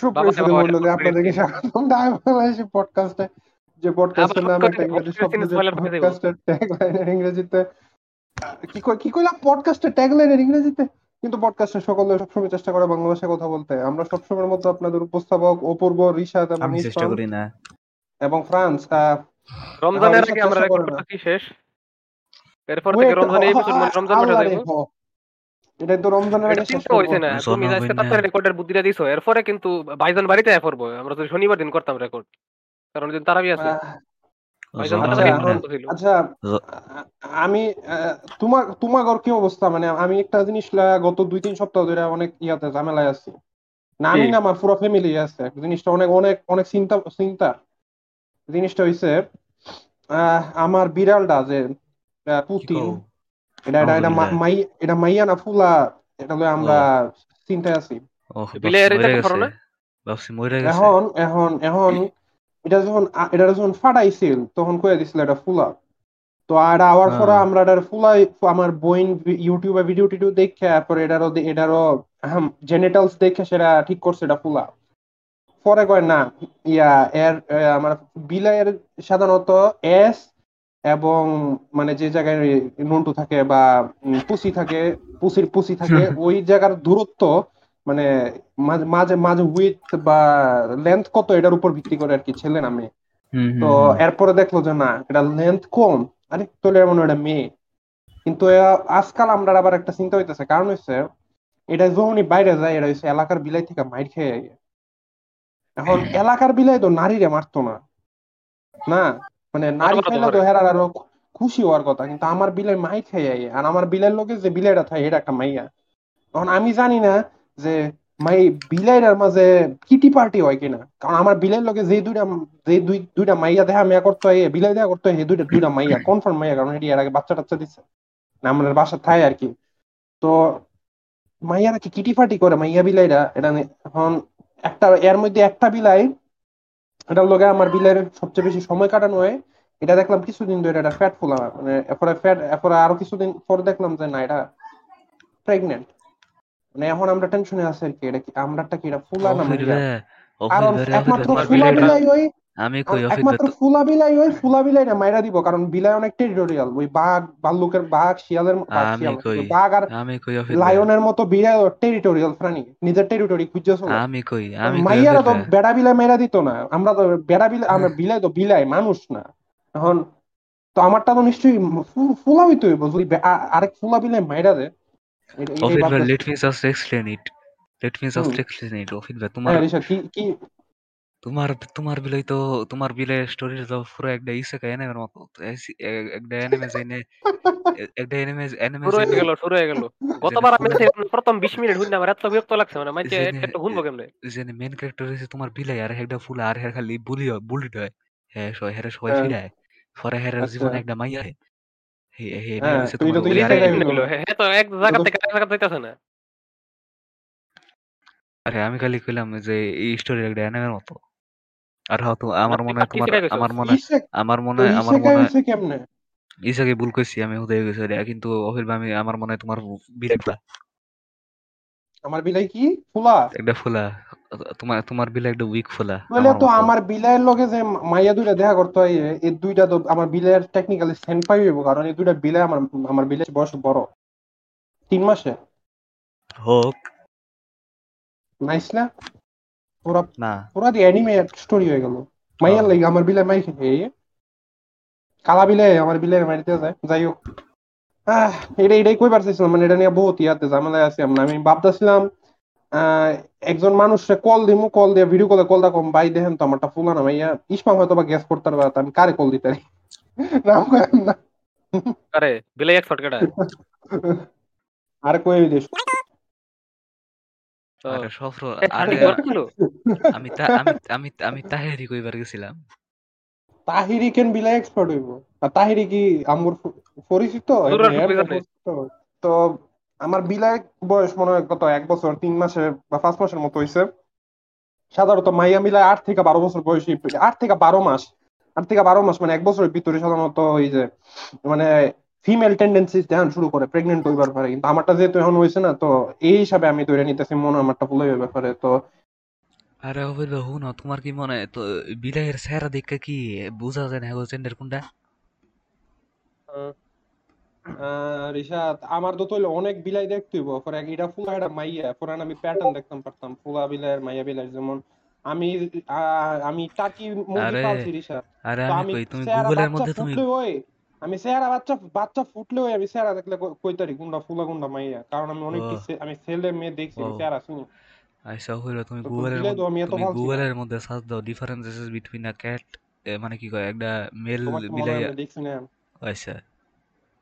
সুপ্রিয় মন্ডলী আপনাদেরকে স্বাগতম। বাংলাদেশি পডকাস্টে যে পডকাস্টের নাম একটা ইংরেজি শব্দ পডকাস্টের ট্যাগলাইনের ইংরেজিতে কি কি কইলা পডকাস্টের ট্যাগলাইনের ইংরেজিতে? কিন্তু পডকাস্টের সকলে সবসময় চেষ্টা করে বাংলা ভাষায় কথা বলতে। আমরা সবসময়ের মতো আপনাদের উপস্থাপক অপূর্ব রিশাদ এবং চেষ্টা করি না। এবং ফ্রান্স রমজানের আগে আমরা রেকর্ড শেষ। এরপর থেকে রমজান এই বছর রমজান মাসে যাইবো এটাই তো রমজানের আগে শেষ হইছে না তুমি আজকে তাড়াতাড়ি রেকর্ডের বুদ্ধিটা দিছো এরপরে কিন্তু ভাইজান বাড়িতে আয় পড়ব আমরা তো শনিবার দিন করতাম রেকর্ড কারণ দিন তারাবি আছে। আচ্ছা আমি তোমার তোমার কি অবস্থা? মানে আমি একটা জিনিস গত দুই তিন সপ্তাহ ধরে অনেক ইয়াতে ঝামেলায় আছি। না আমি না আমার পুরো ফ্যামিলি আছে। জিনিসটা অনেক অনেক অনেক চিন্তা চিন্তা। জিনিসটা হইছে আমার বিড়ালটা যে পুতিন এটা এটা এটা মাই এটা মাইয়া না ফুলা এটা লয়ে আমরা চিন্তায় আছি। এখন এখন এখন এটা যখন এটা যখন ফাটাইছিল তখন কয়ে দিছিল এটা ফুলা। তো আর আওয়ার পরে আমরা এটার ফুলাই আমার বইন ইউটিউবে ভিডিও টিডিও দেখে তারপরে এটারও এটারও জেনেটালস দেখে সেটা ঠিক করছে এটা ফুলা। পরে কয় না ইয়া এর আমার বিলাইয়ের সাধারণত এস এবং মানে যে জায়গায় নন্টু থাকে বা পুসি থাকে পুসির পুসি থাকে ওই জায়গার দূরত্ব মানে মাঝে মাঝে উইথ বা লেন্থ কত এটার উপর ভিত্তি করে আর কি ছেলে না মেয়ে তো এরপরে দেখল যে না এটা লেন্থ কম। আরে তোলে এমন এটা মেয়ে। কিন্তু আজকাল আমরা আবার একটা চিন্তা হইতেছে কারণ হচ্ছে এটা যখনই বাইরে যায় এটা হচ্ছে এলাকার বিলাই থেকে মাইর খেয়ে এখন এলাকার বিলাই তো নারীরে মারতো না। না? মানে নারী খাইলে তো হেরার আরও খুশি হওয়ার কথা কিন্তু আমার বিলের মাই খাই আর আমার বিলের লোকে যে বিলাইটা থাকে এটা একটা মাইয়া। তখন আমি জানি না যে মাই বিলাইটার মাঝে কিটি পার্টি হয় কিনা কারণ আমার বিলের লোকে যে দুইটা যে দুই দুইটা মাইয়া দেখা মেয়া করতে হয় বিলাই দেখা করতে হয় দুইটা দুইটা মাইয়া কনফার্ম মাইয়া কারণ এটি এর আগে বাচ্চা টাচ্চা দিচ্ছে না আমাদের বাসা থাই আর কি। তো মাইয়ারা কি কিটি পার্টি করে মাইয়া বিলাইরা এটা এখন একটা এর মধ্যে একটা বিলাই এটার লগে আমার বিলের সবচেয়ে বেশি সময় কাটানো হয় এটা দেখলাম কিছুদিন ধরে এটা ফ্যাট ফুলা মানে এরপরে ফ্যাট এরপরে আরও কিছুদিন পর দেখলাম যে না এটা প্রেগনেন্ট মানে এখন আমরা টেনশনে আছি আর কি এটা কি আমরাটা কি এটা ফুলা না আর একমাত্র ফুলা বিলাই ওই আমি কই একমাত্র ফুলা বিলাই ওই ফুলা বিলাই না মাইরা দিব কারণ বিলাই অনেক টেরিটোরিয়াল ওই বাঘ ভাল্লুকের বাঘ শিয়ালের বাঘ আর আমি কই লায়নের মতো বিলাই টেরিটোরিয়াল প্রাণী। নিজের টেরিটরি খুঁজে আমি কই আমি মাইয়ারা তো বেড়া বিলাই মাইরা দিত না। আমরা তো বেড়া বিলাই আমরা বিলাই তো বিলাই মানুষ না। এখন তো আমারটা তো নিশ্চয়ই ফুলা হইতে হইব। যদি আরেক ফুলা বিলাই মাইরা দেয় let me just explain it let me just explain it অফিন ভাই তোমার কি কি তোমার তোমার বিলাই তো তোমার বিলাই স্টোরি তো পুরো একটা ইসে এনিমের মতো। একটা এনিমে যাইনে একটা এনিমে এনিমে শুরু হয়ে গেল শুরু হয়ে গেল। গতবার আমি প্রথম 20 মিনিট হুইনা আমার এত বিরক্ত লাগছে মানে মানে একটু ঘুরবো কেমনে? যে মেন ক্যারেক্টার হইছে তোমার বিলাই আর একটা ফুল আর হের খালি বুলি বুলি হয় হ্যাঁ সবাই হেরে সবাই ফিরায়। পরে হেরের জীবনে একটা মাইয়া হে হে হে তুই তো তুই হ্যাঁ তো এক জায়গা থেকে আরেক জায়গা যাইতাছে না? আরে আমি খালি কইলাম যে এই স্টোরি একটা অ্যানিমের মতো। আর হয়তো আমার মনে হয় তোমার আমার মনে আমার মনে আমার মনে কেমনে? ইসাকে ভুল কইছি আমি হুদাই গেছি রে কিন্তু অফিল আমি আমার মনে হয় তোমার বিরাটলা আমার বিলাই কি? ফুলা? একটা ফুলা। তোমার তোমার বিলাই একটা উইক ফুলা বলে তো আমার বিলাইয়ের লগে যে মাইয়া দুইটা দেখা করতে হয় এই দুইটা তো আমার বিলাইয়ের টেকনিক্যালি সেন্ট পাইব কারণ এই দুইটা বিলাই আমার আমার বিলাই বয়স বড়। তিন মাসে। হোক। নাইস না? পুরা না। পুরা দি অ্যানিমে স্টোরি হয়ে গেল। মাইয়ার লাগে আমার বিলাই মাই কালা বিলাই আমার বিলাই মারিতে যায় যাই হোক। আহ এটা এটাই কই মানে এটা নিয়ে বহুত ইয়াতে ঝামেলায় আছি আমরা আমি ভাবতেছিলাম একজন মানুষে কল দিমু কল দিয়ে ভিডিও কলে কল কম ভাই দেখেন তো আমারটা ফুলা না ভাইয়া ইসমাম হয়তো বা গ্যাস করতে পারবে আমি কারে কল দিতে নাম কয়েন না। আরে বিলাই এক ফটকাটা আর কই দিস? আরে সফর আরে আমি আমি আমি আমি তাহেরি কইবার গেছিলাম। তাহিরি কেন বিলাই এক্সপার্ট হইব? আর তাহিরি কি আমর পরিচিত? তো আমার বিলাই বয়স মনে হয় কত এক বছর তিন মাসে বা পাঁচ মাসের মতো হয়েছে সাধারণত মাইয়া মিলায় আট থেকে বারো বছর বয়সী আট থেকে বারো মাস আট থেকে বারো মাস মানে এক বছরের ভিতরে সাধারণত ওই যে মানে ফিমেল টেন্ডেন্সি ধ্যান শুরু করে প্রেগনেন্ট হইবার পারে। কিন্তু আমারটা যেহেতু এখন হয়েছে না তো এই হিসাবে আমি তৈরি নিতেছি মনে আমারটা ভুল হইবার পারে তো আরে অভিল হুনো তোমার কি মনে হয়? তো বিলাইয়ের চেহারা দেখে কি? বোঝা যায় না জেন্ডার কোনটা? রিশাদ আমার তো তৈলে অনেক বিলাই দেখতে হইব। পরে এটা ফুলা এটা মাইয়া। পরে আমি প্যাটার্ন দেখতাম পারতাম। ফুলা বিলাইয়ের মাইয়া বিলাইয়ের যেমন। আমি আমি টাকি আরে, পালছি রিশাদ। আরে আমি কই তুমি গুগলের মধ্যে তুমি আমি চেহারা বাচ্চা বাচ্চা ফুটলে ওই আমি চেহারা দেখলে কই- কইতারি গুন্ডা ফুলা গুন্ডা মাইয়া। কারণ আমি অনেক আমি ছেলে মেয়ে দেখছি আমি চেহারা শুনি। আচ্ছা হইল তুমি গুগলের তুমি গুগলের মধ্যে সার্চ দাও ডিফারেন্সেস বিটুইন আ ক্যাট মানে কি কয় একটা মেল তোমার তো বিলাই আমি দেখছি না। আচ্ছা।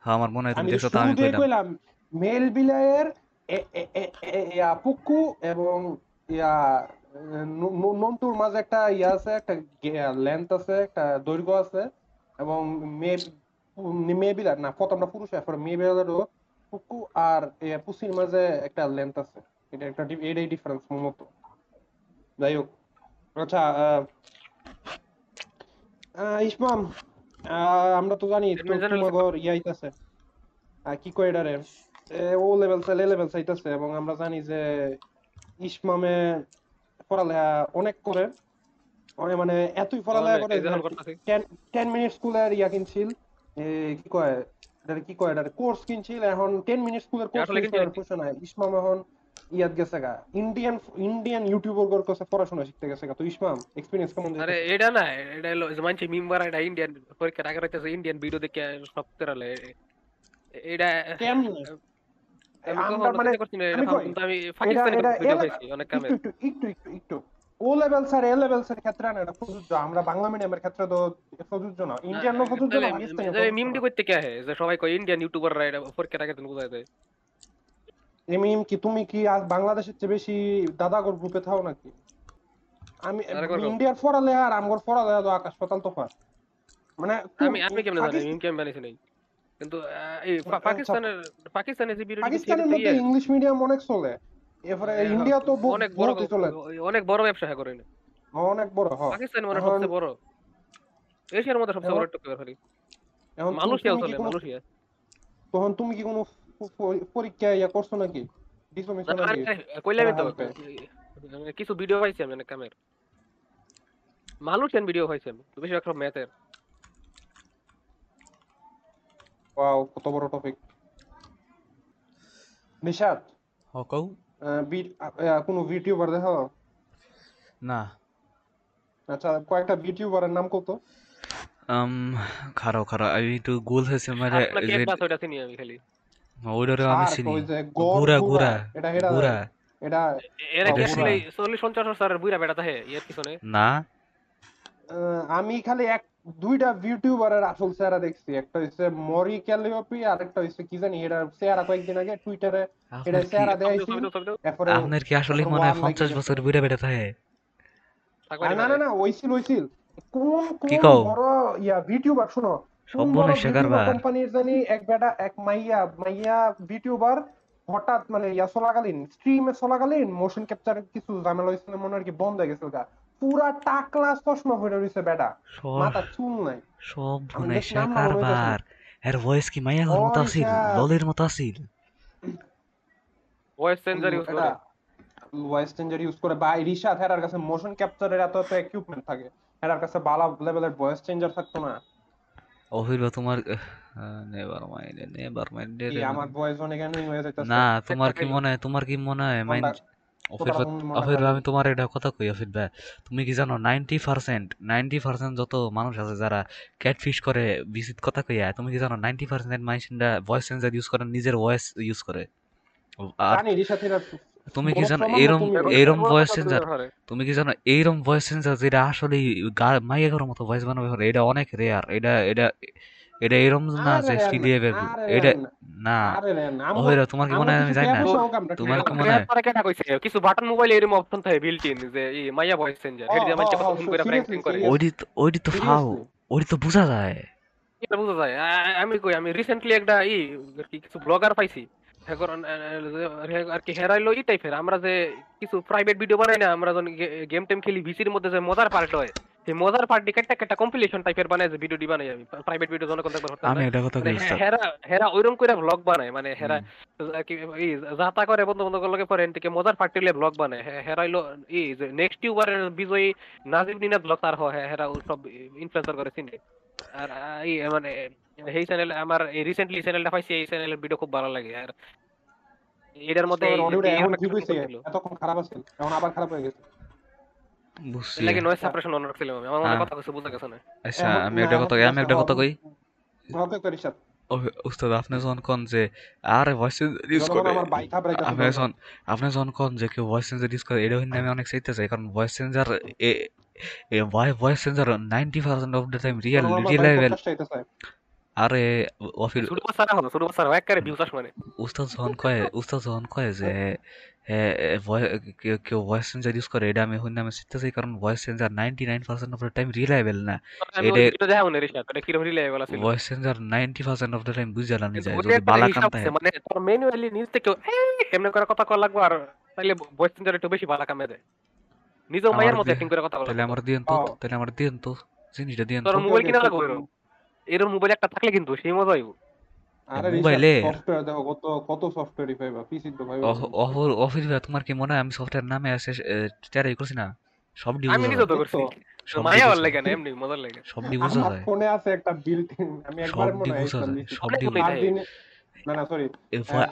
হ্যাঁ আমার মনে হয় তুমি দেখছ তো আমি কইলাম। মেল বিলাইয়ের ইয়া পুকু এবং ইয়া নন্টুর মাঝে একটা ইয়া আছে একটা লেন্থ আছে একটা দৈর্ঘ্য আছে এবং মেয়ে মেয়ে বিলার না প্রথমটা পুরুষ এরপর মেয়ে পুকু আর পুসির মাঝে একটা লেন্থ আছে। এটা একটা এটাই ডিফারেন্স মূলত। যাই হোক আচ্ছা ইসমাম আমরা তো জানি আহ, কি কয় এটারে? ও লেভেল চাইলে লেভেল চাইতেছে এবং আমরা জানি যে ইসমামে পড়ালেখা অনেক করে। অনেক মানে এতই পড়ালেখা করে টেন মিনিট স্কুলের ইয়া কিনছিল। কি কয়? এটারে কি কয়? এটারে কোর্স কিনছিল এখন টেন মিনিট স্কুলের কোর্স কিনছিল। পয়সা নাই। ইসমাম এখন ইয়াত গেছে গা। ইন্ডিয়ান ইন্ডিয়ান ইউটিউবার কাছে পড়াশোনা শিখতে গেছে গা। তো ইসমাম এক্সপিরিয়েন্স কেমন আরে? এটা না এটা হলো মানছি মিম্বার এটা ইন্ডিয়ান পরীক্ষার আগে রাখতেছে ইন্ডিয়ান ভিডিও দেখে সব তেরালে। এটা কেমনে আমি মানে এটা আমি পাকিস্তানি ভিডিও পাইছি অনেক কামে একটু একটু একটু। O level sir A level sir ক্ষেত্রে না এটা প্রযোজ্য। আমরা বাংলা মিডিয়ামের ক্ষেত্রে তো প্রযোজ্য না। ইন্ডিয়ান প্রযোজ্য না পাকিস্তানি মিমডি করতে কে যে সবাই কয় ইন্ডিয়ান ইউটিউবাররা এটা আগে দিন দেয়। এমিম কি তুমি কি আজ বাংলাদেশের চেয়ে বেশি দাদাগর গ্রুপে থাও নাকি? আমি ইন্ডিয়ার ফরালেহা আর আমগর ফরালেহা তো আকাশ পাতাল তফাৎ। মানে আমি আমি কেমনে জানি? মিম কেমন জানিস নাই। কিন্তু এই আচ্ছা। পাকিস্তানের পাকিস্তানের যে ভিডিও পাকিস্তানের মধ্যে ইংলিশ মিডিয়াম অনেক চলে। এরপরে ইন্ডিয়া তো অনেক বড় চলে। অনেক বড় ব্যবসা হ্যাঁ করে অনেক বড় হ পাকিস্তান মানে সবচেয়ে বড়। এশিয়ার মধ্যে সবচেয়ে বড় এখন- টুকরো এখন মালয়েশিয়াও চলে মালয়েশিয়া। তখন তুমি কি কোনো পরীক্ষা ইয়া করছ নাকি? দিছো নাকি? কইলামই তো। মানে কিছু ভিডিও পাইছি আমি অনেক কামের। মালয়েশিয়ান ভিডিও পাইছি আমি বেশিরভাগ সব ম্যাথের। ওয়াও কত বড় টপিক নিশাদ হকৌ আহ, বি- আহ, কোনো ভিডিওবার দেখো না। আচ্ছা কয়েকটা ভিডিওবারের নাম কত? আম খারাপ খারাপ আমি একটু গোল হয়েছে মানে ওইটা চিনি আমি খালি। ওইটারে আমি চিনি। গুড়া গুড়া, গুড়া এটা এরা কি আসলে চিনি। চল্লিশ পঞ্চাশ বছরের বুড়া বেড়াতে হে এর পিছনে। না। আমি খালি এক দুইটা ভিডিওবারের আসল চেহারা দেখছি। একটা হচ্ছে মরি ক্যালিওপি আর একটা হচ্ছে কি জানি এটা চেহারা কয়েকদিন আগে টুইটারে এটা চেহারা দেখাইছি এরপরে আপনার কি আসলে মনে হয় ওয়ান পঞ্চাশ লাগিয়ে বছর গেছে। বুড়া বেড়া থাকে? না না না ওইছিল ওইছিল। কোন কোন বড় ইয়া ভিডিওবার শুনো মনে শেখারবার। কোম্পানির জানি এক বেটা এক মাইয়া মাইয়া ভিডিওবার হঠাৎ মানে ইয়া চলাকালীন স্ট্রিমে চলাকালীন মোশন ক্যাপচার কিছু ঝামেলা হয়েছিল মনে হয় আর কি বন্ধ হয়ে গেছিল গা। পুরা টাকলা চশমা হয়ে রয়েছে বেটা। সব মাথা চুল নাই। সব আমি মনে দেখলাম না, মনে হইতাছে। কারবার এর ভয়েস কি মাইয়াগর মতো ওই আছিল? যা। মতো আছিল? ভয়েস চেঞ্জার ইউজ করে। ভয়েস চেঞ্জার ইউজ করে। বা রিশা হেরার কাছে মোশন ক্যাপচারের এত এত ইকুইপমেন্ট থাকে। হেরার কাছে বালা লেভেলের ভয়েস চেঞ্জার থাকতো না। অভিল তোমার নেভার মাইন্ড নেভার মাইন্ড কি আমার ভয়েস অনেক অ্যানোয়িং হয়ে যাইতাছে। না তোমার কি মনে হয়? তোমার কি মনে হয়? মাইন্ড? অফির? আমি তোমার এটা কথা কই অফির ভাই। তুমি কি জানো নাইনটি পার্সেন্ট নাইনটি পার্সেন্ট যত মানুষ আছে যারা ক্যাটফিশ করে ভিজিট কথা কইয়া তুমি কি জানো নাইনটি পার্সেন্ট মানুষরা ভয়েস চেঞ্জার ইউজ করে নিজের ভয়েস ইউজ করে? আর তুমি কি জানো এরম এরম ভয়েস চেঞ্জার তুমি কি জানো এইরকম ভয়েস চেঞ্জার যেটা আসলে মাইয়া করার মতো ভয়েস বানাবে এটা অনেক রেয়ার এটা এটা এটা এরম না যে রে স্টিলিয়ে না, এটা না, আরে রে না, আমগো- অহিরা তোমার কি মনে হয় আমি জানি না? আমরা তোমার কি মনে আছে? হয়? কেটা কইছে? কিছু বাটন মোবাইলে এরকম অপশন থাকে বিল্ট ইন যে এই মাইয়া ভয়েস চেঞ্জার হেডি দিয়ে মানে ফোন করে প্র্যাঙ্কিং করে seriously. ওইটি তো- ফাও Seriously? তো বোঝা যায়। এটা বুঝা যায়। আমি কই আমি রিসেন্টলি একটা ই কি কিছু ব্লগার পাইছি। আর কি হেরাইলো ই টাইপের আমরা যে কিছু প্রাইভেট ভিডিও বানাই না আমরা যখন গেম টেম খেলি ভিসির মধ্যে যে মজার পার্ট হয় যে মজার পার্টি একটা একটা কম্পিলেশন টাইপের বানায় যে ভিডিও বানাই আমি। প্রাইভেট ভিডিও জনগণ দেখবার হতো আমি একটা কথা মানে কই হে- উস্তাদ হেরা হেরা ওইরকম করে ব্লগ বানায়। মানে হেরা কি এই যাতা করে বন্ধু বান্ধব লগে পরে এনটিকে মজার পার্টি লে ব্লগ বানায়। হেরা হইল এই যে নেক্সট ইউবারের বিজয়ী নাজিম নিনাদ ব্লগ তার হয় হেরা ও সব ইনফ্লুয়েন্সার করে চিনে আর এই মানে এই চ্যানেল আমার এই রিসেন্টলি চ্যানেলটা পাইছি এই চ্যানেলের ভিডিও খুব ভালো লাগে। আর এটার মধ্যে এই- এই-। এতক্ষণ খারাপ আছে এখন আবার খারাপ হয়ে গেছে। বুঝছি। লাগে নয়েজ সাপ্রেশন অন রাখছিলাম আমি। আমার মনে হ্যাঁ। কথা কইছে বুঝা গেছে না আচ্ছা আমি না, কথা আমি আছে, কথা কই? ধরতে তো উস্তাদ আপনি যখন কোন যে আরে ভয়েস ইউজ করে আপনি যখন আপনি যখন কোন যে কেউ ভয়েস চেঞ্জার ইউজ করে এটা হইলে আমি অনেক চাইতে চাই কারণ voice changer voice changer ninety percent of the time real. আরে মানে উস্তাদ যখন কয় উস্তাদ যখন কয় যে কেউ- ভয়েস চেঞ্জার ইউজ করে এটা আমি হইলে আমি চাই কারণ voice changer ninety nine percent of the time reliable না এটা- এটা আছে voice changer ninety percent of the time বুঝে জানি কিন্তু যায় যদি বালা কাম থাকে মানে তোর ম্যানুয়ালি নিজ থেকে এমনি করে কথা কল লাগবো আর তাইলে ভয়েস চেঞ্জার একটু বেশি ভালো কামে দেয় নিজেও মায়ের মতো দিয়ে- অ্যাক্টিং করে কথা বলে তাহলে আমার দিন তো তাহলে আমার দিন তো জিনিসটা দিন তোর তো মোবাইল কিনা Okay, লাগবো এরকম এরকম মোবাইল একটা থাকলে কিন্তু সেই মজা হইব মোবাইলে? সফটওয়্যার দেখো কত কত সফটওয়্যারই পাইবা পিসি তো পাইবা অফর অফিস তোমার কি মনে হয় আমি সফটওয়্যার নামে আছে টেরাই করছি না? সব ডি আমি নিজেও তো করছি। সব মায়া ভালো লাগে না এমনি মজার লাগে। সব ডি বোঝা আমার ফোনে আছে একটা বিল্ট আমি একবার মনে হয় সব দিছি। ডি বোঝা আর যায়। দিনে- না না সরি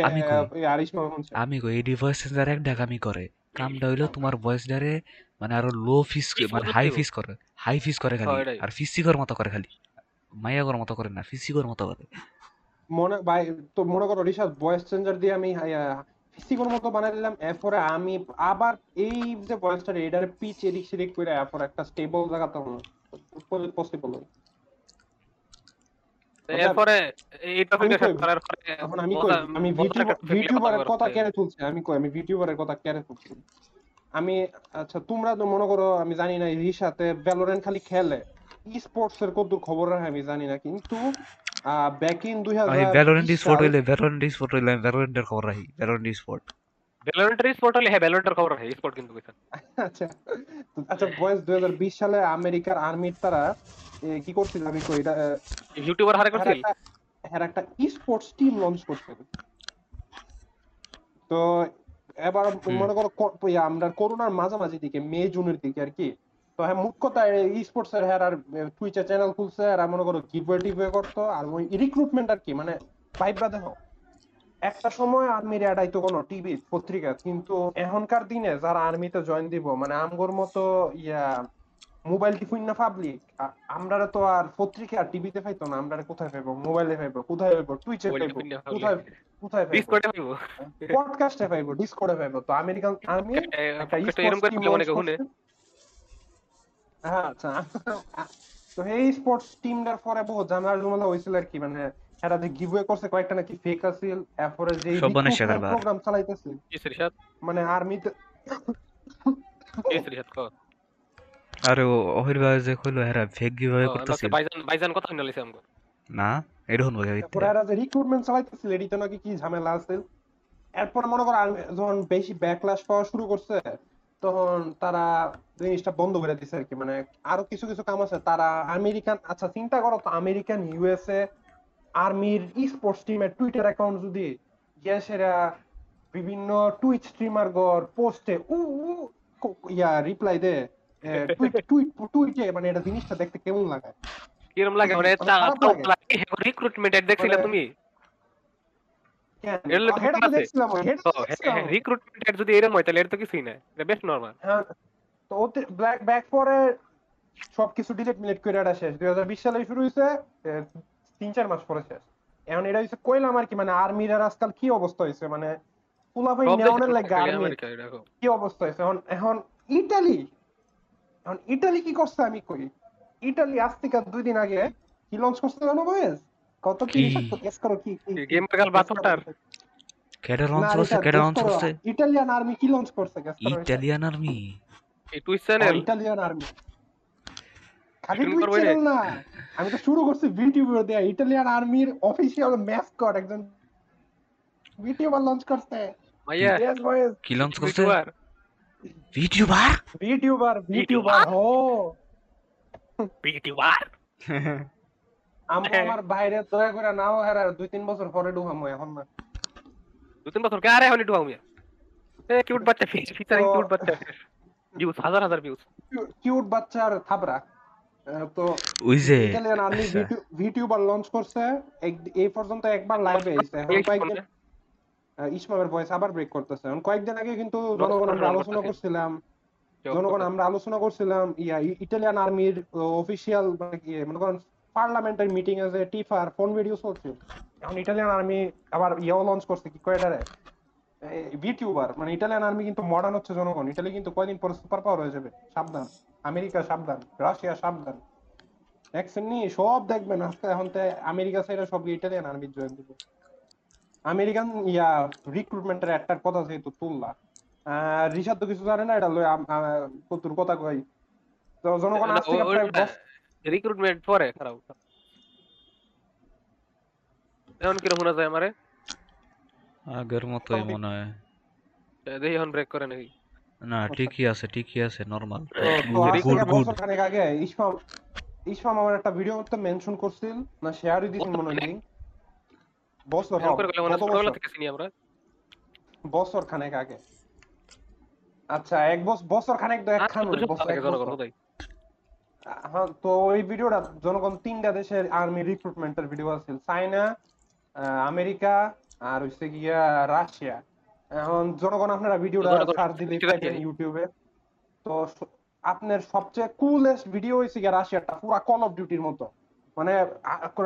আমি কই? আরিশ মামা আমি কই? এই ডিভাইস সেন্সার এক ডাক আমি করে। কামটা হইল তোমার ভয়েস ডারে মানে আরও লো ফিস মানে হাই ফিস করে। হাই ফিস করে খালি। হ্যাঁ। আর ফিসিকর মতো করে খালি। মাইয়াগর মতো করে না ফিসিকর মতো করে। মনে ভাই তো মনে করো রিসার্চ ভয়েস চেঞ্জার দিয়ে আমি মতো বানাই দিলাম এরপরে আমি আবার এই যে ভয়েসটা এটার পিচ এদিক সেদিক করে এরপর একটা স্টেবল জায়গাতে পসিবল এরপরে এই আমি করার পরে এখন কই? কথা কেড়ে তুলছি আমি কই? আমি ভিডিওবারের কথা কেড়ে তুলছি। আমি আচ্ছা তোমরা তো মনে করো আমি জানি না ভ্যালোরেন্ট খালি খেলে। ই স্পোর্টস এর কত খবর রাখে আমি জানি না কিন্তু ব্যাক ইন দুই আমি ভ্যালোরেন্ট স্পোর্ট হইলে ভ্যালোরেন্ট স্পোর্ট হইলে ভ্যালোরেন্টের খবর রাখি ভ্যালোরেন্ট স্পোর্ট ভ্যালোরেন্টারি স্পোর্ট হলে হ্যাঁ ভ্যালোরেন্টার খবর হয় স্পোর্ট কিন্তু কইছেন। আচ্ছা আচ্ছা বয়স দুই হাজার বিশ সালে আমেরিকার আর্মির তারা কি করছিল আমি কই এটা ইউটিউবার হারে করছিল? একটা একটা ই স্পোর্টস টিম লঞ্চ তো এবার মনে করো আমরা করোনার মাঝামাঝি দিকে মে জুনের দিকে আর কি তো হ্যাঁ মুখ কথা ই স্পোর্টস এর হ্যাঁ আর টুইচে চ্যানেল খুলছে আর মনে করো গিভওয়ে টিভওয়ে করতো আর ওই রিক্রুটমেন্ট আর কি মানে পাইপরা দেখো। একটা সময় আর্মির আইতো কোনো টিভি পত্রিকা কিন্তু এখনকার দিনে যারা আর্মিতে জয়েন দিব মানে আমগোর মতো ইয়া মোবাইল টিফিন না পাবলিক আমরা তো আর পত্রিকা আর টিভিতে পাইতো না আমরা কোথায় পাইবো? মোবাইলে পাইবো কোথায় পাইবো? টুইচে পাইবো কোথায় কোথায় পাইবো? ডিসকর্ডে পাইবো। পডকাস্টে পাইবো ডিসকর্ডে পাইবো তো আমেরিকান আর্মি একটা এরকম করে বলে অনেকে launch শুনে করছে। হ্যাঁ আচ্ছা। তো এই স্পোর্টস টিমটার পরে বহু জানার জমালা হয়েছিল আর কি মানে এরা যে গিভওয়ে করছে কয়েকটা নাকি ফেক আছিল এরপরে যে। প্রোগ্রাম চালাইতেছে। মানে আর্মিতে কি আরে অহির ভাই যে কইলো হেরা ফেক গিভওয়ে করতেছিল বাইজান বাইজান কথা শুনে লাইছে আমগো না এরকম ভাবে এরপরে এরা যে রিক্রুটমেন্ট চালাইতেছিল এটিতে নাকি কি ঝামেলা আছে। এরপর মনে করো যখন বেশি ব্যাকলাশ পাওয়া শুরু করছে তখন তারা জিনিসটা বন্ধ করে দিছে আর কি। মানে আরও কিছু কিছু কাম আছে। তারা আমেরিকান আচ্ছা চিন্তা করো তো আমেরিকান ইউএসএ আর্মির স্পোর্টস টিমের টুইটার অ্যাকাউন্ট যদি গ্যাসেরা বিভিন্ন টুইট স্ট্রিমার গর পোস্টে উ উ ইয়া রিপ্লাই দে টুইট টুইট টুইটে মানে এটা জিনিসটা দেখতে কেমন লাগে? কিরম লাগে? মানে মানে রিক্রুটমেন্ট দেখছিলা মানে- তুমি কেন? এর লোক হেটা তো আছে। দেখছিলাম ওই, হেটা তো দেখছিলাম। রিক্রুটমেন্ট এড যদি এরকম হয় তাহলে এটা তো কিছুই না এটা বেশ নরমাল হ্যাঁ, তো ওতে ব্ল্যাক ব্যাক পরে সবকিছু ডিলিট মিলিট করে এটা শেষ। দুই হাজার বিশ সালে শুরু হয়েছে তিন চার মাস পরে শেষ। এখন এটা হচ্ছে কইলাম আর কি মানে আর্মির আজকাল কি অবস্থা হয়েছে মানে পুলাভাই নেওয়ানের লাগে আর্মি কি অবস্থা হয়েছে এখন এখন ইটালি এখন ইটালি কি করছে আমি কই? ইটালি আজ থেকে দুই দিন আগে কি লঞ্চ করছে জানো বয়েস কত কি কি? গেস করো কি কি গেম গাল বাতটার কেডা না, লঞ্চ করছে রিশাদ, কেডা guess লঞ্চ করো। করছে ইটালিয়ান আর্মি কি লঞ্চ করছে guess করো রিশাদ। ইটালিয়ান আর্মি এই টুইট চ্যানেল ইটালিয়ান আর্মি খালি Shooting টুইট করবে চ্যানেল না আমি তো শুরু করছি ভিডিও দেয়া ইটালিয়ান আর্মির অফিসিয়াল ম্যাসকট একজন ভিডিওবার লঞ্চ করছে মাইয়া ইয়েস বয়েস কি লঞ্চ করছে ইউটিউবার ভিডিওবার ভিডিওবার ভিডিওবার ও ইউটিউবার আমি হ্যাঁ। আমার বাইরে দয়া করে নাও হেরা দুই তিন বছর পরে ঢুকামো এখন না। দু তিন বছর কে? আরে এ কিউট বাচ্চা ফিচারিং কিউট বাচ্চা। ভিউজ হাজার হাজার ভিউজ কিউট বাচ্চার থাবরা তো ওই যে ইটালিয়ান আর্মি। ভিটিউবার লঞ্চ করছে। এই পর্যন্ত একবার লাইভে এসেছে। এখন কয়েকদিন ইসমামের ভয়েস আবার ব্রেক করতেছে। এখন কয়েকদিন আগে কিন্তু জনগণ আমরা আলোচনা করছিলাম। জনগণ আমরা আলোচনা করছিলাম ইয়া ইটালিয়ান আর্মির অফিসিয়াল মানে মনে করেন পার্লামেন্টের মিটিং এ টিফার ফোন ভিডিও চলছে এখন ইটালিয়ান আর্মি আবার ইয়াও লঞ্চ করছে কি কয় এটারে ভিটিউবার মানে ইটালিয়ান আর্মি কিন্তু মডার্ন হচ্ছে জনগণ। ইটালি কিন্তু কয়দিন পরে সুপার পাওয়ার হয়ে যাবে? সাবধান। আমেরিকা সাবধান রাশিয়া সাবধান। দেখছেন নি সব দেখবেন আজকে এখন তে আমেরিকা সাইডে সব ইটালিয়ান আর্মি জয়েন দিবে। আমেরিকান ইয়া রিক্রুটমেন্টের একটার কথা যেহেতু তুললা। রিশাদ তো কিছু জানে না এটা লই কতুর কথা কই তো জনগণ আজ থেকে প্রায় রিক্রুটমেন্ট পরে খারাপ। এখন কীরকম শোনা যায় আমারে? আগের মতোই মনে হয়। দেখি এখন ব্রেক করে নাকি? না ঠিকই আছে ঠিকই আছে নরমাল গুড গুড খানেক আগে ইসমাম ইসমাম আমার একটা ভিডিও মধ্যে মেনশন করছিল না শেয়ারই দিছিল মনে হয় বছর করে থেকে চিনি আমরা। বছর খানেক আগে। আচ্ছা এক বছর বছর খানেক তো এক খান বছর থাকে এক জনগণ বছর। বোধহয়। হ্যাঁ তো ওই ভিডিওটা জনগণ তিনটা দেশের আর্মি রিক্রুটমেন্টের ভিডিও আছে। চায়না আমেরিকা আর হচ্ছে গিয়া রাশিয়া। এখন জনগণ আপনারা ভিডিওটা সার্চ দিলে ইউটিউবে। তো আপনার সবচেয়ে কুলেস্ট ভিডিও হয়েছে গিয়া রাশিয়াটা পুরা কল অফ ডিউটির মতো। মানে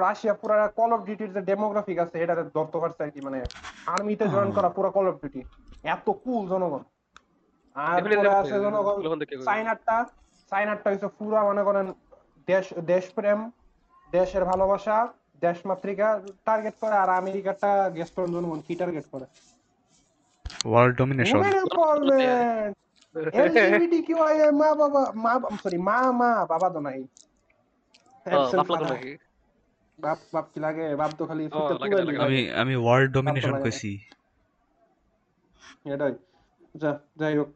রাশিয়া পুরা কল অফ ডিউটির যে ডেমোগ্রাফিক আছে এটা ধরতে পারছে আর কি মানে আর্মিতে জয়েন করা পুরা কল অফ ডিউটি এত কুল জনগণ। আর আছে জনগণ চাইনারটা চাইনারটা হচ্ছে পুরা মনে করেন দেশ দেশপ্রেম দেশের ভালোবাসা দেশমাতৃকা টার্গেট করে আর আমেরিকাটা গেস্ট জনগণ কি টার্গেট করে? ওয়ার্ল্ড ডমিনেশন মা বাবা মা সরি মা মা বাবা তো নাই। বাপ লাগল বাপ বাপ কি লাগে? বাপ তো খালি। আমি আমি ওয়ার্ল্ড ডমিনেশন কইছি। এটাই। যা যাই হোক।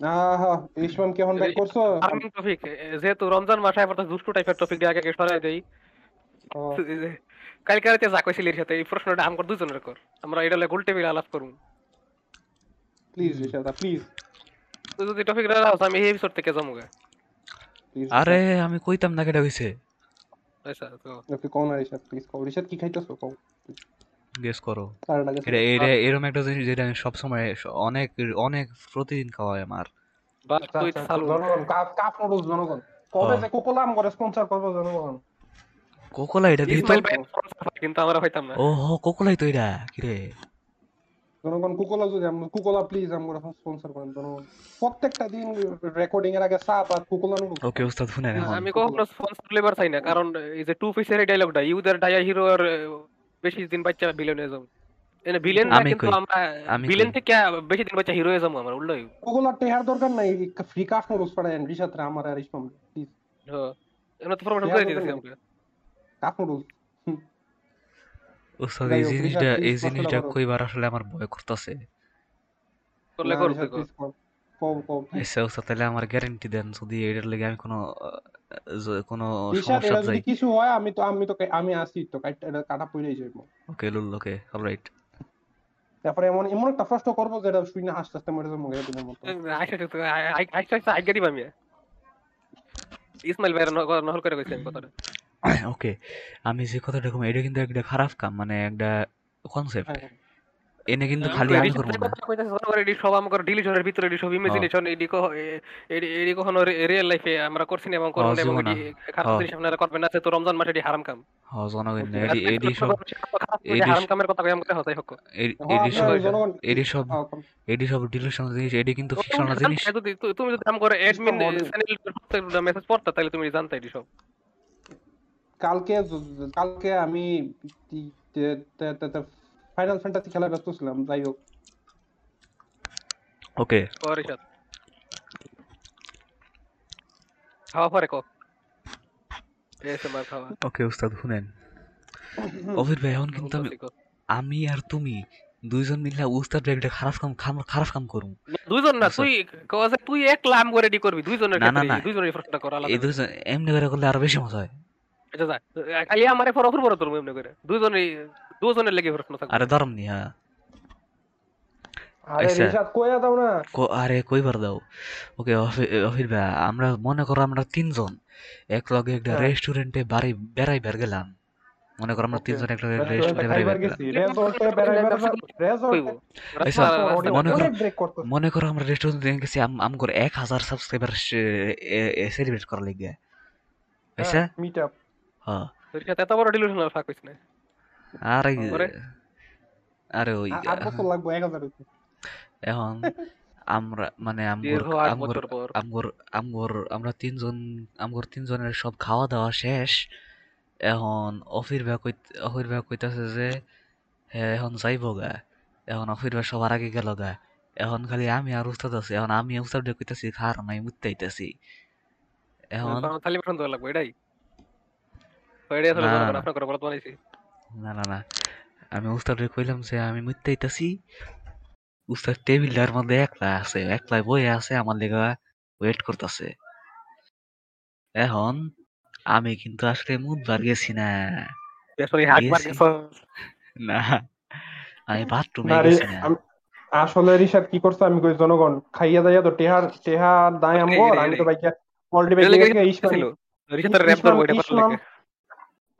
আহা ইসমাম কেমন ব্যাক করছ? Farming topic, যেহেতু রমজান মাসে আবার দুষ্টু টাইপের টপিক দিয়ে আগে আগে সরাই দেই। কালকে রাতে যা কইছিলি এর সাথে এই প্রশ্নটা আমগর দুজনের কর। আমরা এটা লে গোল টেবিল আলাপ করুম। প্লিজ রিশাদা প্লিজ তুই যদি টপিক রাখছ আমি এই এপিসোড থেকে যাব গা প্লিজ আরে আমি কইতাম না কেটা হইছে। আচ্ছা তো। ওকে কোন রিশাদ প্লিজ কও। রিশাদ কি খাইতেছো? কও গেস করো। এটা এটা এরকম একটা জিনিস যেটা আমি সবসময় অনেক অনেক প্রতিদিন খাওয়া হয় আমার আচ্ছা, কাপ নুডলস জনগণ। কবে হ্যাঁ। যে কোকোলাম করে স্পন্সর করব জনগণ। কোকোলা এটা দিই তো ইসমাইল ভাই sponsor কিন্তু আমরা হইতাম না। ও কোকোলাই তো এটা কিরে জনগণ কুকোলা যদি আমরা কুকোলা প্লিজ আমরা স্পন্সর করেন জনগণ। প্রত্যেকটা দিন রেকর্ডিং এর আগে চা আর কুকোলা নুডলস ওকে উস্তাদ শুনেন এখন। আমি কখনো স্পন্সর লেবার চাই না কারণ এই যে টু পিসের এই ডায়লগটা ইউদের ডায়া হিরো আর বেশি দিন বাচ্চা ভিলেন হয়ে যাব। ভিলেন না কিন্তু আমরা ভিলেন থেকে বেশি দিন বাচ্চা হিরো হয়ে যাব আমার টেহার দরকার নাই ফ্রি রিশাদ রে আমার আর ইসমাম প্লিজ হ্যাঁ তো করে না। আমরা কাপ এই জিনিসটা এই জিনিসটা কইবার আসলে আমার ভয় করতেছে। করলে আচ্ছা উস্তাদ তাহলে আমার গ্যারান্টি দেন যদি এটার লাগে আমি কোনো কোনো সমস্যা যদি কিছু হয় আমি তো আমি তো আমি আসি তো কাটা পড়েই যাইবো। ওকে লুল ওকে অলরাইট তারপরে এমন এমন একটা প্রশ্ন করব যেটা হাসতে হাসতে মরে যাব দিনের মতো। আইসা তো আইসা দিবা আমি। ইসমাইল ন- নহল করে কইছি আমি কথাটা। ওকে আমি যে কথাটা কম এটা কিন্তু একটা খারাপ কাম মানে একটা কনসেপ্ট। এনে কিন্তু খালি আমি করব না। সব আমার ডিলিশনের ভিতরে এডি সব ইমাজিনেশন এডি কো এডি এডি কখনো রিয়েল লাইফে আমরা করছি না এবং করব না এবং এডি খারাপ হ্যাঁ। জিনিস আপনারা করবেন না তো রমজান মাসে এডি হারাম কাম। হ জনগণ এডি এডি সব এডি- হারাম কামের কথা কই আমাকে হতাই হক। এডি- হ্যাঁ, সব এডি সব হ্যাঁ। এডি সব ডিলিশনাল জিনিস এডি কিন্তু ফিকশনাল জিনিস। যদি তুমি যদি কাম করে অ্যাডমিন। চ্যানেল মেসেজ পড়তা তাহলে তুমি জানতা এডি সব। কালকে কালকে আমি ফাইনাল ফ্যান্টাসি খেলা ব্যস্ত ছিলাম যাই হোক। ওকে পরিষদ খাওয়া পরে কো। এসএমআর খাওয়া। ওকে উস্তাদ শুনেন। অভির ভাই এখন কিন্তু আমি আমি আর তুমি দুইজন মিলে উস্তাদ একটা খারাপ কাম খাম- খারাপ কাম করুম। দুইজন না আচ্ছা। তুই কওয়া যায় তুই এক লাম করে ডি করবি দুইজনের না, না, না। দুইজনের প্রশ্নটা করা আলাদা এই দুইজন এমনি করে করলে আরও বেশি মজা হয়। আচ্ছা যা খালি আমারে পর অফুর পরে তোর এমনি করে। দুইজনই লেগে প্রশ্ন থাকবে। আরে ধরম নি হ্যাঁ। আরে আচ্ছা। দাও না? কো- আরে কইবার দাও ওকে অফির ভাই আমরা মনে করো আমরা তিনজন। এক লগে একটা হ্যাঁ। রেস্টুরেন্টে বাড়ি বেড়াই বের গেলাম। মনে করো আমরা. তিনজন একটা রেস্টুরেন্টে রেস্টুরেন্টে বেড়াই বের গেলাম। আচ্ছা, মনে করো- মনে আমরা রেস্টুরেন্টে গেছি আম আম করে এক হাজার সাবস্ক্রাইবার সেলিব্রেট করার লেগে। আচ্ছা। মিট আপ হ্যাঁ। এত বড় ডিলুশনাল ফাক হইছ না। আরে আরে ওই লাগবে। এখন আমরা মানে আমগর আমগর আমগর আমগর আমরা তিনজন আমগর তিনজনের সব খাওয়া দাওয়া শেষ এখন অফির ভাই কই অফির ভাই কইতাছে যে হ্যাঁ এখন যাইব গা এখন অফির ভাই সবার আগে গেল গা এখন খালি আমি আর উস্তাদ আছি এখন আমি উস্তাদ কইতাছি খার নাই মুত্তে আইতাছি এখন পছন্দ লাগবে এটাই এটাই আসলে। আপনার করে বানাইছি না না না। আমি উস্তাদ কইলাম যে আমি মুত্তে আইতাছি। উস্তাদ টেবিলটার মধ্যে একলা আছে একলাই বয়ে আছে আমার লেগা ওয়েট করতেছে। এখন আমি কিন্তু আসলে মুদবার গেছি না। গেছি। না আমি বাথরুমে গেছি না। আসলে রিশাদ কি করছে আমি কই জনগণ খাইয়া দাইয়া তো টেহার টেহার দায় আমগো আমি তো বাইকে অলরেডি গেছি ইসমাম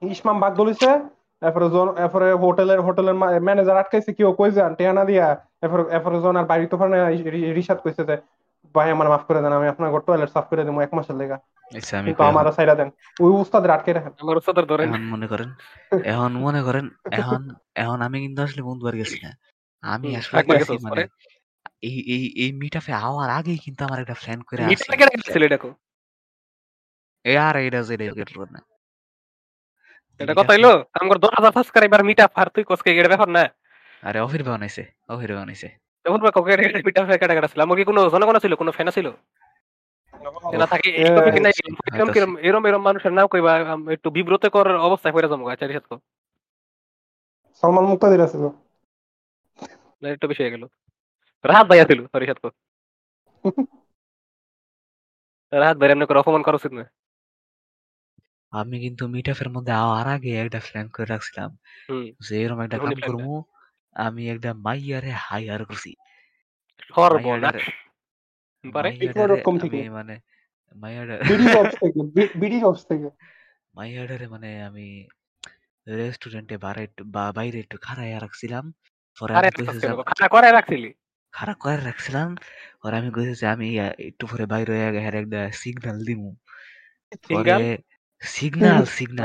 ইসমাম বাগ দলিছে এরপরে জন এরপরে হোটেলের হোটেলের ম্যানেজার আটকাইছে কি ও কই যান? টেহা দিয়া এরপরে এরপরে জন আর বাড়ি তো না কইছে যে ভাই আমার মাফ করে দেন আমি আপনার টয়লেট সাফ করে দেবো এক মাসের লেগা। আচ্ছা কিন্তু আমার সাইডা দেন। ওই উস্তাদের আটকে রাখেন। আমার উস্তাদের ধরেন। এখন মনে করেন এখন মনে করেন এখন এখন আমি কিন্তু আসলে মুদবার গেছি না। আমি আসলে মানে এই এই এই মিটআপে আওয়ার আগেই কিন্তু আমার একটা ফ্রেন্ড করে ছিল দেখো এ আর এটা যে এটা না। এটা কথা হইল আমার দশ হাজার সাবস্ক্রাইবার মিট আর তুই কসকে গেড়ে ব্যাপার না? আরে অফির বানাইছে অফির বানাইছে তখন বা কোকে মিট আপ কেটে কেটে ছিল আমার কি কোনো জনগণ ছিল কোনো ফ্যান ছিল না থাকে এই Yeah, topic নাই কিরম এরম এরম মানুষের নাম কইবা একটু বিব্রতকর অবস্থায় পড়ে যাব রিসাত কো। সালমান মুক্তাদির আছে তো না একটু বেশি হয়ে গেল। রাহাত ভাইয়া ছিল সরি সাত কো। রাহাত ভাই এমনি করে অপমান করা উচিত না। আমি কিন্তু মিটআপের মধ্যে আওয়ার আগে একটা ফ্রেন্ড করে রাখছিলাম। হুম যে এরকম একটা কাম করব আমি একটা মাইয়ারে হাইয়ার করছি। সর্বনাশ। মাইয়াডারে। আমি মানে মাইয়াডারে থেকে থেকে। মানে আমি রেস্টুরেন্টে বারে একটু বা- বাইরে একটু খাড়াইয়া রাখছিলাম। পরে আরে আমি কইছি যে খানা করে রাখছিলি? খাড়া করে রাখছিলাম। পরে আমি কইছি যে আমি একটু পরে বাইরে হয়ে গিয়ে একটা সিগন্যাল দিমু। পরে? সিগন্যাল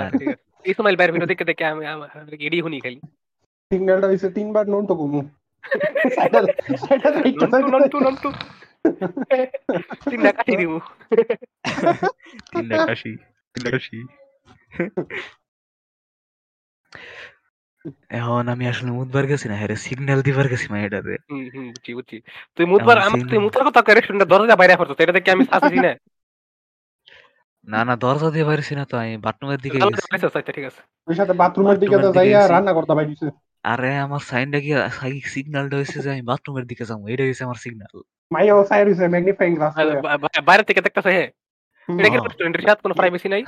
আছে। ইসমাইল ভাইয়ের ভিডিও দেখে দেখে আমি আমার এডি হুনি খালি সিগন্যালটা হইছে তিনবার নোন তো তিনটা দিব তিনটা কাশি তিনটা কাশি এখন আমি আসলে মুদবার গেছি না হ্যাঁ সিগন্যাল দিবার গেছি হুম হুম বুঝছি বুঝছি তুই মুতবার আমি তুই signal- মুতার কথা করে শুনতে দরজা বাইরে পড়তো এটা দেখে আমি আসছি না না না দরজা দিয়ে পারিছি না তো আমি বাথরুমের দিকে আচ্ছা ঠিক আছে। ওই সাথে বাথরুমের দিকে তো যাইয়া রান্না করতে পারি আরে আমার সাইনটা কি সিগন্যালটা হয়েছে যে আমি বাথরুমের দিকে যাব এটা হয়েছে আমার সিগন্যাল মাইয়া ও সাইড হইছে ম্যাগনিফাইং গ্লাস বাইরে থেকে দেখতেছে হ্যাঁ এটা কি রেস্টুরেন্টের সাথে কোনো প্রাইভেসি নাই?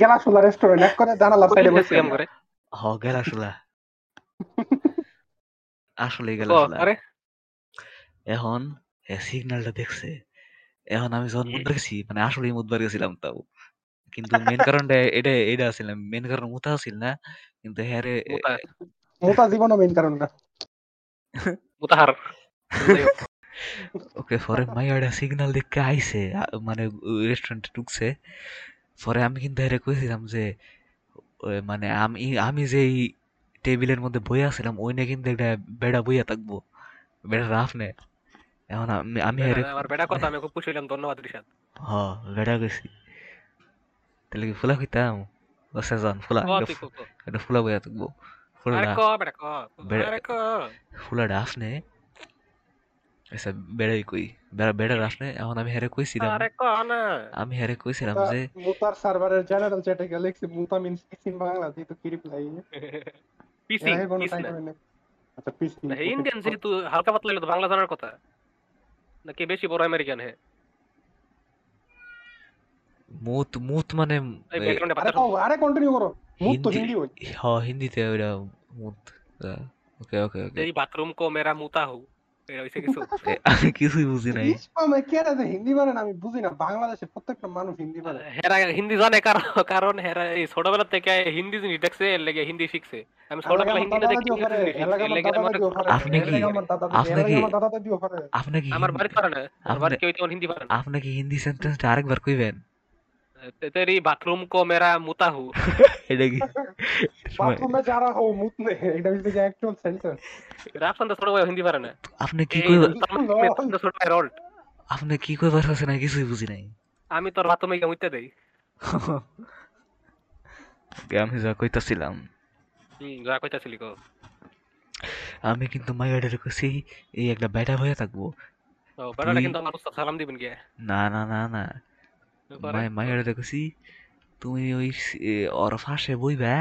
গেলা সোলা রেস্টুরেন্ট এক করে জানালা সাইডে বসে সিস্টেম করে হ গেল আসলে আসলে গেল ও, আরে। এখন সিগন্যালটা দেখছে। এখন আমি যখন হুম। মুদবার গেছি মানে আসলেই মুদবার গেছিলাম তাও। কিন্তু মেন কারণটা এটা এটা আছিল না মেন কারণ মুতা আছিল না কিন্তু হ্যাঁ রে মুতা মোটা জীবনও মেইন কারণটা মুতাহার ওকে পরে মাইয়াটা সিগন্যাল দেখে আইছে আ- মানে রেস্টুরেন্টে ঢুকছে। পরে আমি কিন্তু হেরে কইছিলাম যে মানে আমি আমি যেই টেবিলের মধ্যে বইয়া আছিলাম ওইনে কিন্তু একটা বেড়া বইয়া থাকব। বেড়া রাফ নে। এখন আমি আমি হেরে আমার বেটা কথা আমি খুব খুশি হইলাম ধন্যবাদ রিশাদ হ বেড়া গেছি। তাহলে কি ফুলা কইতাম বসে যান ফুলা। এটা ফুলা বইয়া থাকব ফুলা আরে ক বেটা ক আরে ক। ফুলা ডাফ নে এসা বেড়াই কই। বেড়া বেড়া রাফ নে এখন আমি হেরে কইছিলাম। আরে ক না আমি হেরে কইছিলাম যে মোতার সার্ভারের জেনারেল চ্যাটে গেলে লিখছি মোতা মিন্স কিস ইন বাংলা তুই তো কি রিপ্লাই পিসি আচ্ছা পিস না ইন্ডিয়ান যেহেতু হালকা পাতলা হলে বাংলা জানার কথা। নাকি বেশি বড় আমেরিকান হে মুত মুত মানে এই এ, ব্যাকগ্রাউন্ডে আরে বাতাস কও, আরে কন্টিনিউ করো মুখ তো হিন্দি হিন্দি হই হ হিন্দিতে ওইটা মুত ওকে ওকে ওকে কিছুই বুঝি নাই। হিন্দি পারে আমি বুঝি না। বাংলাদেশে প্রত্যেকটা মানুষ হিন্দি পারে হেরা হিন্দি জানে কারণ কারণ হেরা এই ছোটবেলা থেকে হিন্দি জিনিস দেখছে এর লেগে হিন্দি শিখছে। আমি ছোটবেলা হিন্দি না দেখি আপনি কি- আপনি কি- আপনি কি আমার হিন্দি- বাড়ি পারে না। আমার কেউ হিন্দি পারে আপনি কি হিন্দি সেন্টেন্সটা আরেকবার কইবেন? তে- তেরি বাথরুম কো মেরা মুতা হু এটা কি বাথরুমে যারা হও মুত নে এটা হচ্ছে যে অ্যাকচুয়াল সেন্টেন্স রাফসান তো ছোট ভাই হিন্দি পারে না। আপনি কি মানে ছোট রল্ট আপনি কি কইবার আছে না কিছুই বুঝি নাই। আমি তোর বাথরুমে গিয়ে মুইতে দেই। আমি যা কইতাছিলাম। হুম যা কইতাছিলি কো আমি কিন্তু মাইয়াডারে কইছি এই একটা ব্যাটার হয়ে থাকব। ও তুই- কিন্তু আমার সালাম দিবেন গিয়ে। না না না না। মাইয়াডারে কইছি তুমি ওই ওর ফাঁসে বইবা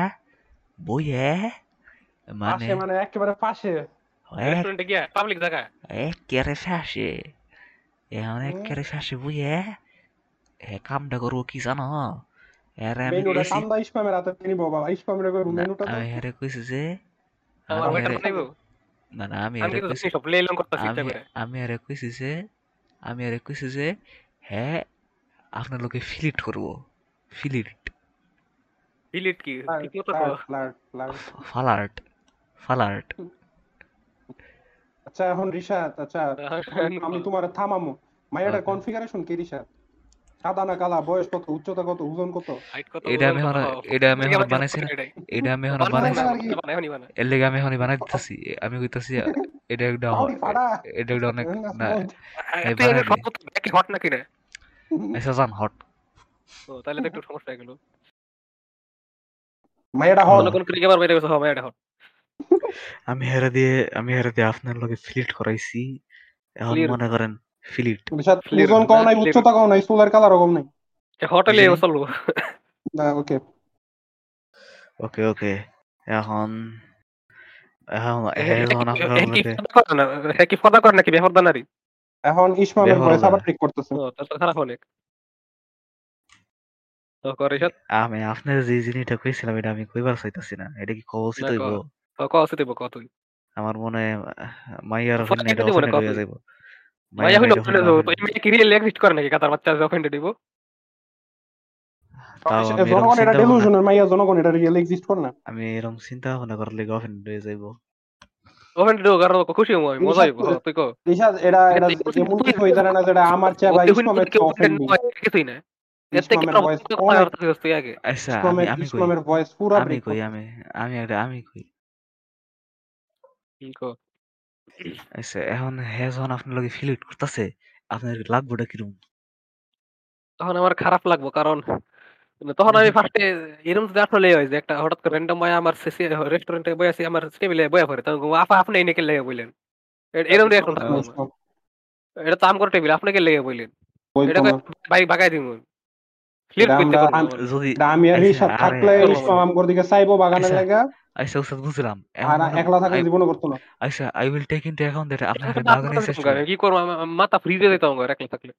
বইয়ে মানে মানে একেবারে পাশে এক রেস্টুরেন্টে গিয়া পাবলিক জায়গা একেবারে ফাঁসে এখন একেবারে ফাঁসে বইয়ে এ কামটা করব কি জানো এরে আমি মেনুটা কইছি হাতে তিনি বাবা ইসমামের কই মেনুটা আমি হেরে কইছি যে না না আমি হেরে কইছি আমি আরে কইছি যে আমি আরে কইছি যে হ্যাঁ আপনার লোকে ফিলিট করব। ফিলিট ডিলিট কি? ফ্লার্ট, ফ্লার্ট, আচ্ছা এখন রিশাদ আচ্ছা আমি- তোমার থামামো। মাইয়াটার কনফিগারেশন কি রিশাদ সাদা না কালা? বয়স কত? উচ্চতা কত? ওজন কত? এটা আমি এটা আমি এখন বানাইছি এটা আমি এখন বানাইছি। এর লেগে আমি এখন বানাই দিতেছি আমি কইতাছি এটা একটা। এটা একটা অনেক না। তো হট হট ও তাহলে তো একটু সমস্যা হয়ে গেল। মাইয়াটা অন্য কোন ক্রিকেটার বাইরে গেছে হবে হট আমি হেরে দিয়ে আমি হেরে দিয়ে আপনার লগে ফিলিট করাইছি। এখন. মনে করেন ফিলিট ওজন কম নাই উচ্চতা কম নাই চুলের কালার কম নাই। হট হলে না ওকে ওকে ওকে এখন এখন এখন আপনার কি লগে ফদা করে হ্যাঁ কি ফদা করে নাকি? বেহরদা নারী? এখন ইসমামের ভয়েস আবার ঠিক করতেছে। তো খারাপ অনেক। তো করে আমি আপনার যে জিনিসটা কইছিলাম এটা আমি কইবার চাইতাছি না। এটা কি হইব। তো কত আমার মনে মাইয়ার ফটো অফেন্ডেড কেটে দিব না, অফেন্ডেড কত? হয়ে যাইব। ওখানে যাব। তো কি রিয়েল এক্সিস্ট করে নাকি? কাতার বাচ্চা অফেন্ডে দিব। জনগণ এটা চিন্তা ভাবনা- ডেলুশনের মাইয়া জনগণ এটা রিয়েল এক্সিস্ট করে না। আমি এরকম চিন্তা ভাবনা করার লেগে হয়ে যাইব। দিব কারণ খুশি হব আমি মজা হ্যাঁ, তুই কো। রিশাদ এটা এটা তুই- এমন তুই- কিছু হয়ে না যেটা আমার চেয়ে কেউ। হয়, কিছুই না। আগে। আচ্ছা। আচ্ছা এখন হ্যাঁ যখন আপনার লগে ফিলিট করতেছে আপনার লাগবোটা কিরম তখন আমার খারাপ লাগবো কারণ তখন আমি ফার্স্টে এরকম যদি আসলে হয় যে একটা হঠাৎ করে র্যান্ডম মায়া আমার রেস্টুরেন্টে বই আছি আমার টেবিলে বয়া পড়ে। তখন আপা আপনি এনেকে লেগে বললেন এরকম রিয়াকশন এটা তো আমার টেবিল আপনাকে লেগে বললেন এটা ভাই ভাগাই। যদি আমি আর আচ্ছা, আরে- থাকলে আরে- ইসমাম আমগর দিকে চাইব বাগানের আচ্ছা, লাগা। আচ্ছা উস্তাদ বুঝলাম। আর একলা থাকলে I- জীবনে করতো না। আচ্ছা I will take into account that আপনার বাগানে কি করব? মাথা ফ্রিজে আমার একলা থাকলে।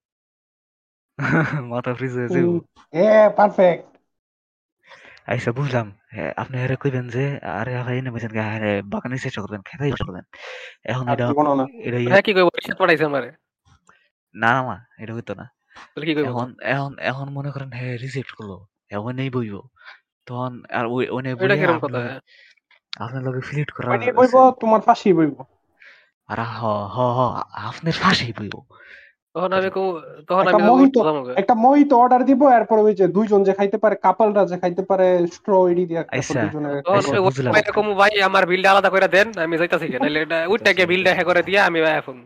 মাথা ফ্রিজ হয়ে যাইব। এ পারফেক্ট আচ্ছা বুঝলাম। হ্যাঁ, আপনি আরে কইবেন যে আরে ভাই এনে বলছেন আরে বাগানে চেষ্টা করবেন খেতেই করবেন। এখন এটা এটা ইয়া- কি করব রিসার্চ পড়াইছে আমারে? না না মা এটা হইতো না। তাহলে কি করব এখন এখন এখন মনে করেন হ্যাঁ রিজেক্ট করল। এখন নেই বইব। তখন আর ওই ওনে এটা বইয়া কীরকম আপনার কথা? লগে- আপনার লগে ফিলিট করা বইব তোমার ফাঁসি বইব। আর হ হ হ আপনার ফাঁসি বইব। তখন আমি তখন একটা আমি মোহিত একটা মোহিত অর্ডার দিব এরপর ওই যে দুইজন যে খাইতে পারে কাপলরা যে খাইতে পারে দিয়ে আচ্ছা। আচ্ছা। এরকম ভাই আমার বিলটা আলাদা করে দেন আমি যাইতাছি কেন? নাহলে এটা ওইটা বিলটা হ্যাঁ করে দিয়ে আমি এখন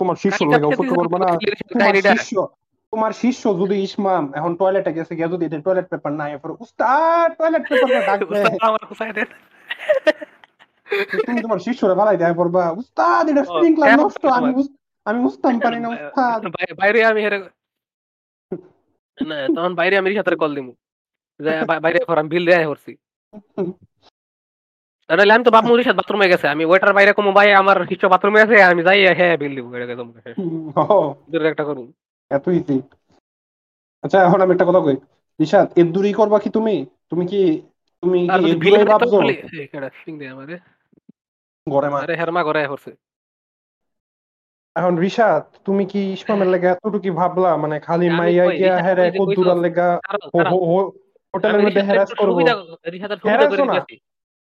তোমার শিষ্য লাগে অপেক্ষা করবে না। শিষ্য তোমার শিষ্য যদি ইসমাম এখন টয়লেটে গেছে গিয়ে যদি টয়লেট পেপার নাই এরপর উস্তাদ টয়লেট পেপার ডাকবে আমার খুশাই দেন? তুমি তোমার শিষ্যরা ফালাই দেয় পড়বা। উস্তাদ এটা স্প্রিংক্লার নষ্ট আমি আমি বুঝতাম পারি না উস্তাদ। বাইরে আমি হেরে না তখন বাইরে আমি রিসাতের কল দিমু। বাইরে আমি বিল দেয়া করছি। নাহলে আমি তো বাপ মুদির সাথে বাথরুমে গেছে আমি ওয়েটার বাইরে কমু ভাই আমার বাথরুমে আছে আমি যাই হ্যাঁ বিল দিব এটা দূরের একটা করুন। এত ইজি আচ্ছা এখন আমি একটা কথা কই। রিশাদ এর দূরই করবা কি তুমি? তুমি কি তুমি কি এর দূরেই ভাবছ? ঘরে মা আরে হেরমা করছে। এখন রিশাদ তুমি কি ইসমামের লেগে এতটুকু ভাবলা? মানে খালি মাইয়া গিয়া হেরে কদ্দুরার লেগা হোটেলের মধ্যে হ্যারাস একটু করব। হ্যারাস না।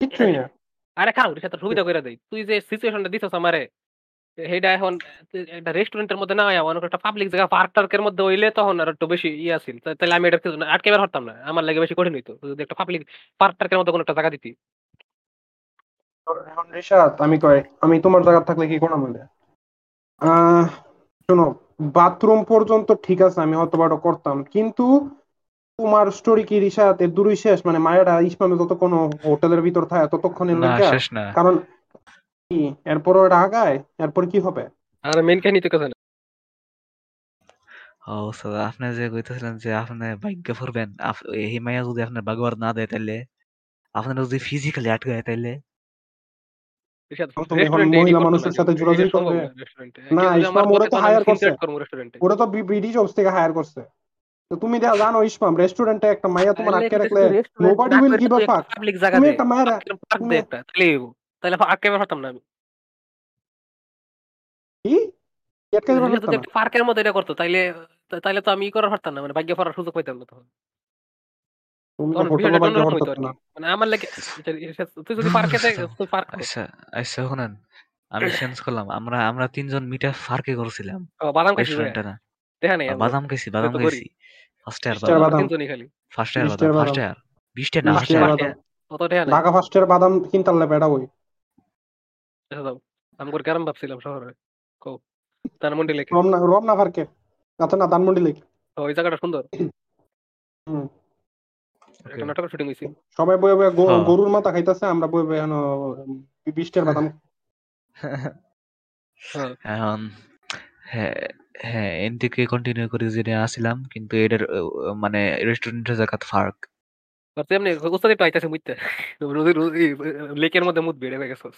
কিচ্ছুই না। আরে খাও রিশাদের সুবিধা করে দেই। তুই যে সিচুয়েশনটা দিছস আমারে সেইটা এখন একটা রেস্টুরেন্টের মধ্যে না আয়া অনেক একটা পাবলিক জায়গা পার্ক টার্কের মধ্যে হইলে তখন আর একটু বেশি ইয়ে আছিল তাহলে আমি এটা আটকে বের হতাম না। আমার লাগে বেশি কঠিন হইতো। যদি একটা পাবলিক পার্ক টার্কের মধ্যে কোনো একটা জায়গা দিতি। এখন রিশাদ আমি কই আমি তোমার জায়গা থাকলে কি করলাম শোনো বাথরুম পর্যন্ত ঠিক আছে আমি হয়তো বা ওটা করতাম। কিন্তু তোমার স্টোরি কি রিশাদ এর দূরই শেষ? মানে মায়েরা ইসমামে যতক্ষণ হোটেলের ভিতর থাকে ততক্ষণের না শেষ না। কারণ কি? এরপর ওটা আগায়? এরপর কি হবে? আর মেইন কাহিনী তো কথা না। ও স্যার আপনি যে কইতেছিলেন যে আপনি ভাগ্য করবেন এই মাইয়া যদি আপনার বাগবার না দেয় তাইলে? আপনার যদি ফিজিক্যালি আটকায় এখন তুমি এখন মহিলা মানুষের সাথে জোরাজুরি করবে? না, কেউ যদি আমার ইসমাম ওরা তো তখন আমি করছে। সিনক্রেট করব রেস্টুরেন্টে ওরা তো ব্রিটিশ অফিস থেকে হায়ার করছে। তো তুমি দেখা জানো ইসমাম রেস্টুরেন্টে একটা মাইয়া তোমার আটকে রাখলে নোবডি উইল গিভ আ ফাক পাবলিক জায়গা তুমি একটা মায়েরা পার্ক দে একটা। তাহলে। তাহলে আটকে না আমি। কি? আটকে রিশাদ পার্কের মধ্যে এটা করতো। তাইলে তাইলে তো আমি ই করার পারতাম না মানে ভাগ্য করার সুযোগ পাইতাম না তখন। মানে আমার লাগে তুই যদি পার্কে আচ্ছা আচ্ছা শুনেন আমি চেঞ্জ করলাম। আমরা আমরা তিনজন মিটা ফার্কে করছিলাম। বাদাম খাইছি না দেখা নেই বাদাম খাইছি বাদাম তো করি। খাইছি ফার্স্ট ইয়ার বাদাম বাদাম। তিনজনই খালি। ফার্স্ট ইয়ার বাদাম ফার্স্ট বাদাম। ইয়ার বিশটা না First ফার্স্ট year ইয়ার বাদাম। অত নাই। ঢাকা ফার্স্টের বাদাম কিনতাম বেড়া ওই দেখা দাও। আমি করে গ্রাম ভাবছিলাম শহরে। কো তার মন্ডি লেখে রমনা রমনা পার্কে আচ্ছা না ধানমন্ডি লেক। ওই জায়গাটা সুন্দর। হুম। একটা নাটকের শুটিং হইছে। সবাই বয়ে বয়ে হ্যাঁ। গরুর মাথা খাইতেছে আমরা বয়ে বয়ে এখনও বিশটার বাদাম। হ্যাঁ। এখন হ্যাঁ হ্যাঁ এন কন্টিনিউ করে যেটা আসছিলাম কিন্তু এটার মানে রেস্টুরেন্টের জায়গা ফার্ক। উস্তাদি লেকের মধ্যে মুত বেড়ে হয়ে গেছস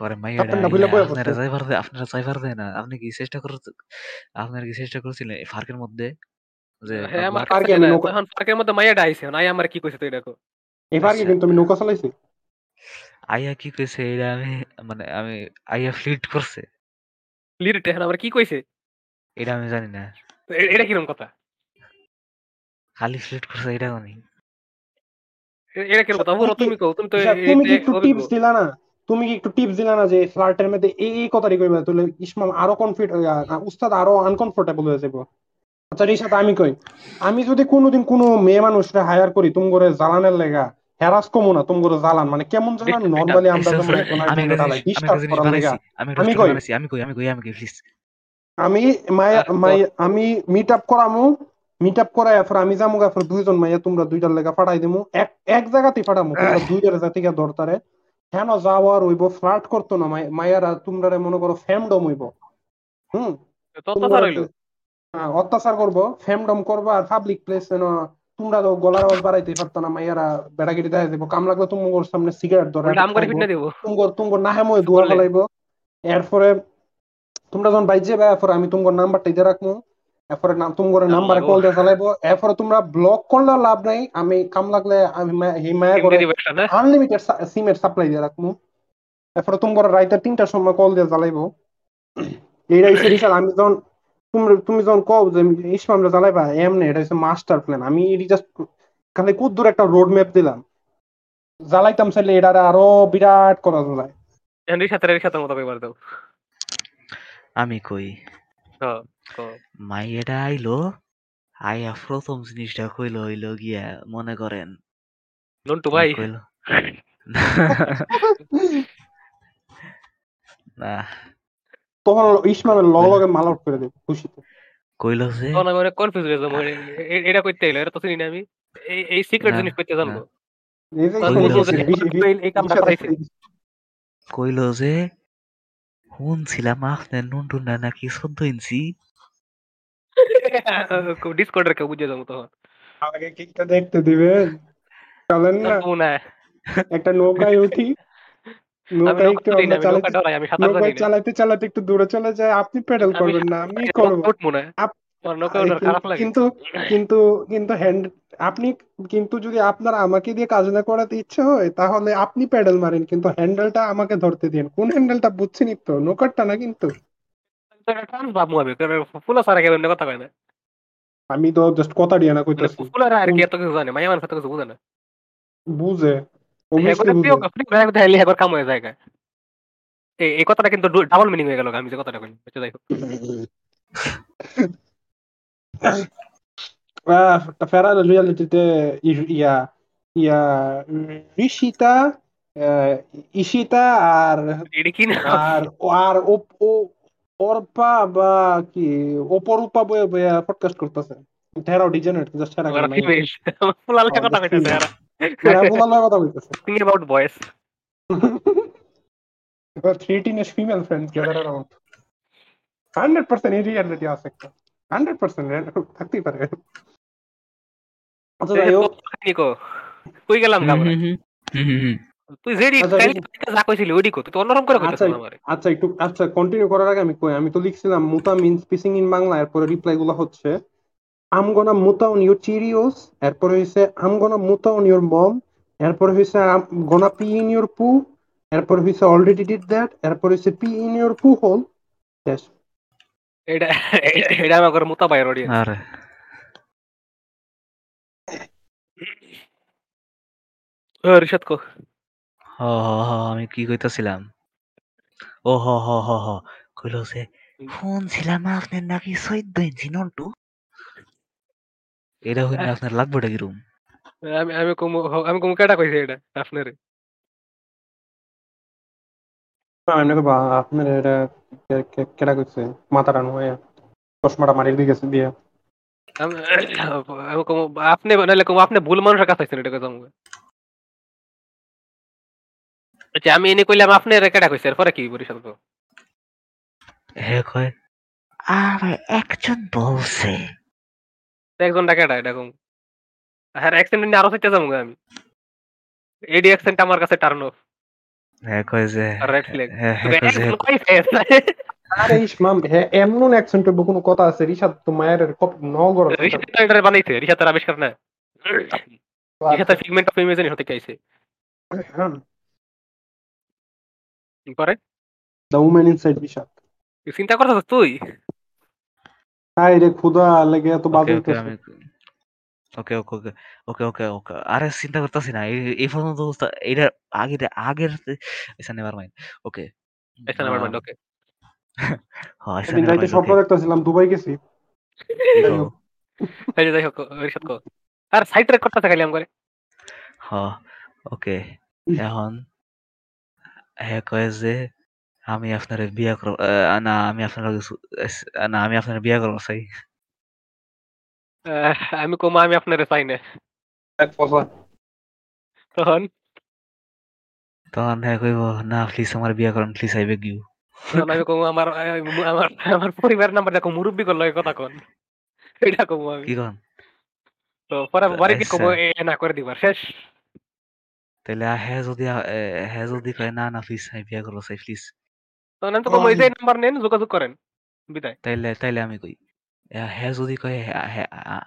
পরে মাইয়াটা আপনার আপনারা পড়ছে। যাইবার দেয় আপনারা যাইবার দেয় না। আপনি কি চেষ্টা করতে আপনারা কি চেষ্টা করছিলেন এই ফার্কের মধ্যে? যে হ্যাঁ আমার পার্কে আমি নৌকা- এখন পার্কের মধ্যে মাইয়াটা আইছে নাই আমার কি কইছে তুই দেখো? এই পার্কে আচ্ছা। কিন্তু আমি নৌকা চালাইছি? আইয়া কি কইছে এটা আমি মানে আমি আইয়া ফ্লিট করছে। লিরিট এখন আমার কি কইছে? এটা আমি জানি না। এটা কীরকম কথা? খালি ফ্লিট করছে এটা জানি। এটা কীরকম কথা? তুমি বলো তুমি কও তুমি তো তুমি কি একটু। টিপস দিলা না? তুমি কি একটু টিপস দিলা না যে ফ্লার্টের মধ্যে এই এই কথাটি কইবা? তাহলে ইসমাম আরও কনফিড উস্তাদ আরও আনকমফোর্টেবল হয়ে যাব আচ্ছা রিশাদ আমি কই? আমি যদি কোনোদিন কোনো মেয়ে মানুষরা হায়ার করি তুমি করে জ্বালানের লেগা হ্যারাস কমো না তুমি করে জ্বালান। মানে কেমন জ্বালান নরমালি আমরা আমি আমি কই? আমি কই আমি কই আমি কই প্লিজ আমি আমি মিট আপ করামু মিট আপ করাই এরপর আমি যামু এরপর দুইজন মাইয়া তোমরা দুইটার লেগা ফাটাই দিমু। এক এক জায়গাতেই ফাটামু তোমরা দুইটার জাতিকে দরতারে কেন যাওয়ার হইব ফ্লার্ট করতো না মাই- মাইয়ারা তোমরা মনে করো ফ্যামডম হইব। হুম? অত্যাচার করব ফ্যামডম করব আর পাবলিক প্লেস যেন তোমরা তো গলার আওয়াজ বাড়াইতে পারতো না মাইয়ারা বেড়াগিরি দেখা যাব কাম লাগলে তোমার সামনে সিগারেট ধরে। করে দিব। তুমগর তুমগর নাহেময় দুয়া বললে। ফেলাইবো এরপরে তোমরা যখন বাইর যাবে এরপরে আমি তোমার নাম্বারটা দিয়ে রাখব। এরপরে নাম তুমগর নাম্বারে আল্লাহ কল। দিয়ে চালাইবো এরপরে তোমরা ব্লক করলেও লাভ নাই। আমি কাম লাগলে আমি মা- এই মায়া করে দিব না? আনলিমিটেড সিমের সাপ্লাই দিয়ে রাখব। এরপরে তোমার রাইতে তিনটার সময় কল দিয়ে জ্বালাইবো। এইটা হচ্ছে রিসাল আমি যখন তুমি তুমি যখন কও যে ইসমামরা জ্বালাইবা এমনি এটা হচ্ছে মাস্টার প্ল্যান আমি এটি জাস্ট খালি কুদ্দুর একটা রোড ম্যাপ দিলাম। জ্বালাইতাম চাইলে এটা আরও বিরাট করা যায় সাথে এর সাথে মতো দাও। আমি কই? কও। মাইয়াটা আইলো আইয়া প্রথম জিনিসটা কইলো হইল গিয়া মনে করেন। নন্টু ভাই। কইলো। না। তখন ইসমামের লগে লগে মাল আউট করে দেবে খুশিতে। কইলো যে তখন আমি অনেক কনফিউজ হয়ে যাব এটা কইতে এলো এটা তো চিনি না আমি। এই এই সিক্রেট জিনিস কইতে জানব। এই যে তখন কইলো যে শুনছিলাম আপনার নুনটুনা নাকি চোদ্দ ইঞ্চি ডিসকর্ডের কেউ বুঝে যাব তখন। আগে কিকটা দেখতে দিবেন? চলেন না। একটা নৌকায় উঠি নৌকায় একটু আমরা চালাতে নৌকায় চালাতে চালাতে একটু দূরে চলে যায় আপনি পেডাল করবেন না আমি করব। কিন্তু কিন্তু কিন্তু হ্যান্ড আপনি কিন্তু যদি আপনার আমাকে দিয়ে কাজ না করাতে ইচ্ছে হয় তাহলে আপনি প্যাডেল মারেন কিন্তু হ্যান্ডেলটা আমাকে ধরতে দিন কোন হ্যান্ডেলটা বুঝছেন তো? নৌকারটা না কিন্তু? আমি তো জাস্ট কথা দিয়ে না কইতাছি। ফুলারা আর কি এত কিছু জানে মাইয়া মানুষ এত কিছু বুঝে না। বুঝে। কাম হয়ে যায় এই কথাটা কিন্তু ডাবল মিনিং হয়ে গেল আমি যে কথাটা যাই হোক ইয়া ইয়া ঋষিতা ইশিতা আর আর আর অর্পা বা কি অপরূপা বয়ে বয়ে পডকাস্ট করতেছে। ডিজেনারেট জাস্ট কথা থিং অ্যাবাউট বয়েস এই রিয়ালিটি আছে একটা। হান্ড্রেড পার্সেন্ট থাকতেই পারে। আচ্ছা যাই হোক। কই গেলাম তুই যেডি যা কইছিলি ওডি কো। তুই অন্যরকম করে আমারে আচ্ছা একটু আচ্ছা কন্টিনিউ করার আগে আমি কই আমি তো লিখছিলাম মুতা মিন্স পিসিং ইন বাংলা এরপরে রিপ্লাই গুলো হচ্ছে আম গোনা মুতা অন ইউর চিরিওস এরপরে হইছে আম গোনা মুতা অন ইউর মম এরপরে হইছে গোনা পি ইন ইউর পু এরপর হইছে অলরেডি ডিড দ্যাট এরপর হইছে pee in your poo hole শেষ এটা এটা আমার মুতা বাইর অডিয়েন্স আরে। রিশাদ কো। হ হ হ আমি কি কইতাছিলাম? ও হ হ হ হ কইলো যে ফোন ছিলাম আপনার নাকি চৈদ্দ ইঞ্চি নন্টু? এটা হইলে আপনার লাগবে কি রুম আমি আমি কমু আমি কমু কেটা কইছে এটা আপনারে? আমি আপনার এটা কেটা কইছে? মাথা রান চশমাটা মারিয়ে দিয়ে। গেছে দিয়ে আপনি নাহলে কম আপনি ভুল মানুষের কাছে আছেন এটা কথা আচ্ছা আমি এনে কইলাম আপনি কেটা কইছে এরপরে কি বরিশাল তো হে কয়। আরে একজন বলছে। একজন ডাকেটা এটা কম হ্যাঁ অ্যাকসেন্ট নিয়ে আরও যাব আমি। এডি অ্যাকসেন্ট আমার কাছে টার্ন অফ হ্যাঁ কয় যে রেড ফ্ল্যাগ হ্যাঁ আরে ইসমাম এমন অ্যাকসেন্ট কোনো কথা আছে। রিশাদ তো মায়ের কপি নগর রিশাদ এটা বানাইছে। রিশাদের আবিষ্কার না। রিশাদের ফিগমেন্ট অফ ইমেজিন হতে চাইছে। পরে? The woman inside Rishad. চিন্তা করছিস তুই? হাই রে খুদা লাগে এত বাজে ওকে ওকে ওকে ওকে ওকে ওকে আরে চিন্তা করতেছি না এই পর্যন্ত এটা আগের আগের আচ্ছা নেভার মাইন্ড ওকে আচ্ছা নেভার মাইন্ড ওকে। সেদিন রাইতে স্বপ্ন দেখতেছিলাম দুবাই গেছি। এই যাই হোক। রিশাদ কো আর সাইড ট্র্যাক করতেছে খালি আম করে হ্যাঁ ওকে এখন হ্যাঁ কয়ে যে আমি আপনার বিয়া করব না আমি আপনার না আমি আপনার বিয়া করব চাই আমি কম আমি আপনার চাই না। তখন? তখন হ্যাঁ কইব না প্লিজ আমার বিয়া করেন প্লিজ আই বেগ ইউ আমি কম আমার আমার আমার পরিবার নাম্বার দেখো মুরব্বি করল কথা কোন। এটা কম আমি। কি কোন? তো পরে বাড়ি কি কম এ না করে দিবার শেষ। তাহলে হ্যাঁ যদি হ্যাঁ যদি কয় না না প্লিজ আমি বিয়া করব চাই প্লিজ তখন আমি তো কম যে নাম্বার নেন যোগাযোগ করেন। বিদায়। তাইলে তাইলে আমি কই? হ্যাঁ যদি কয়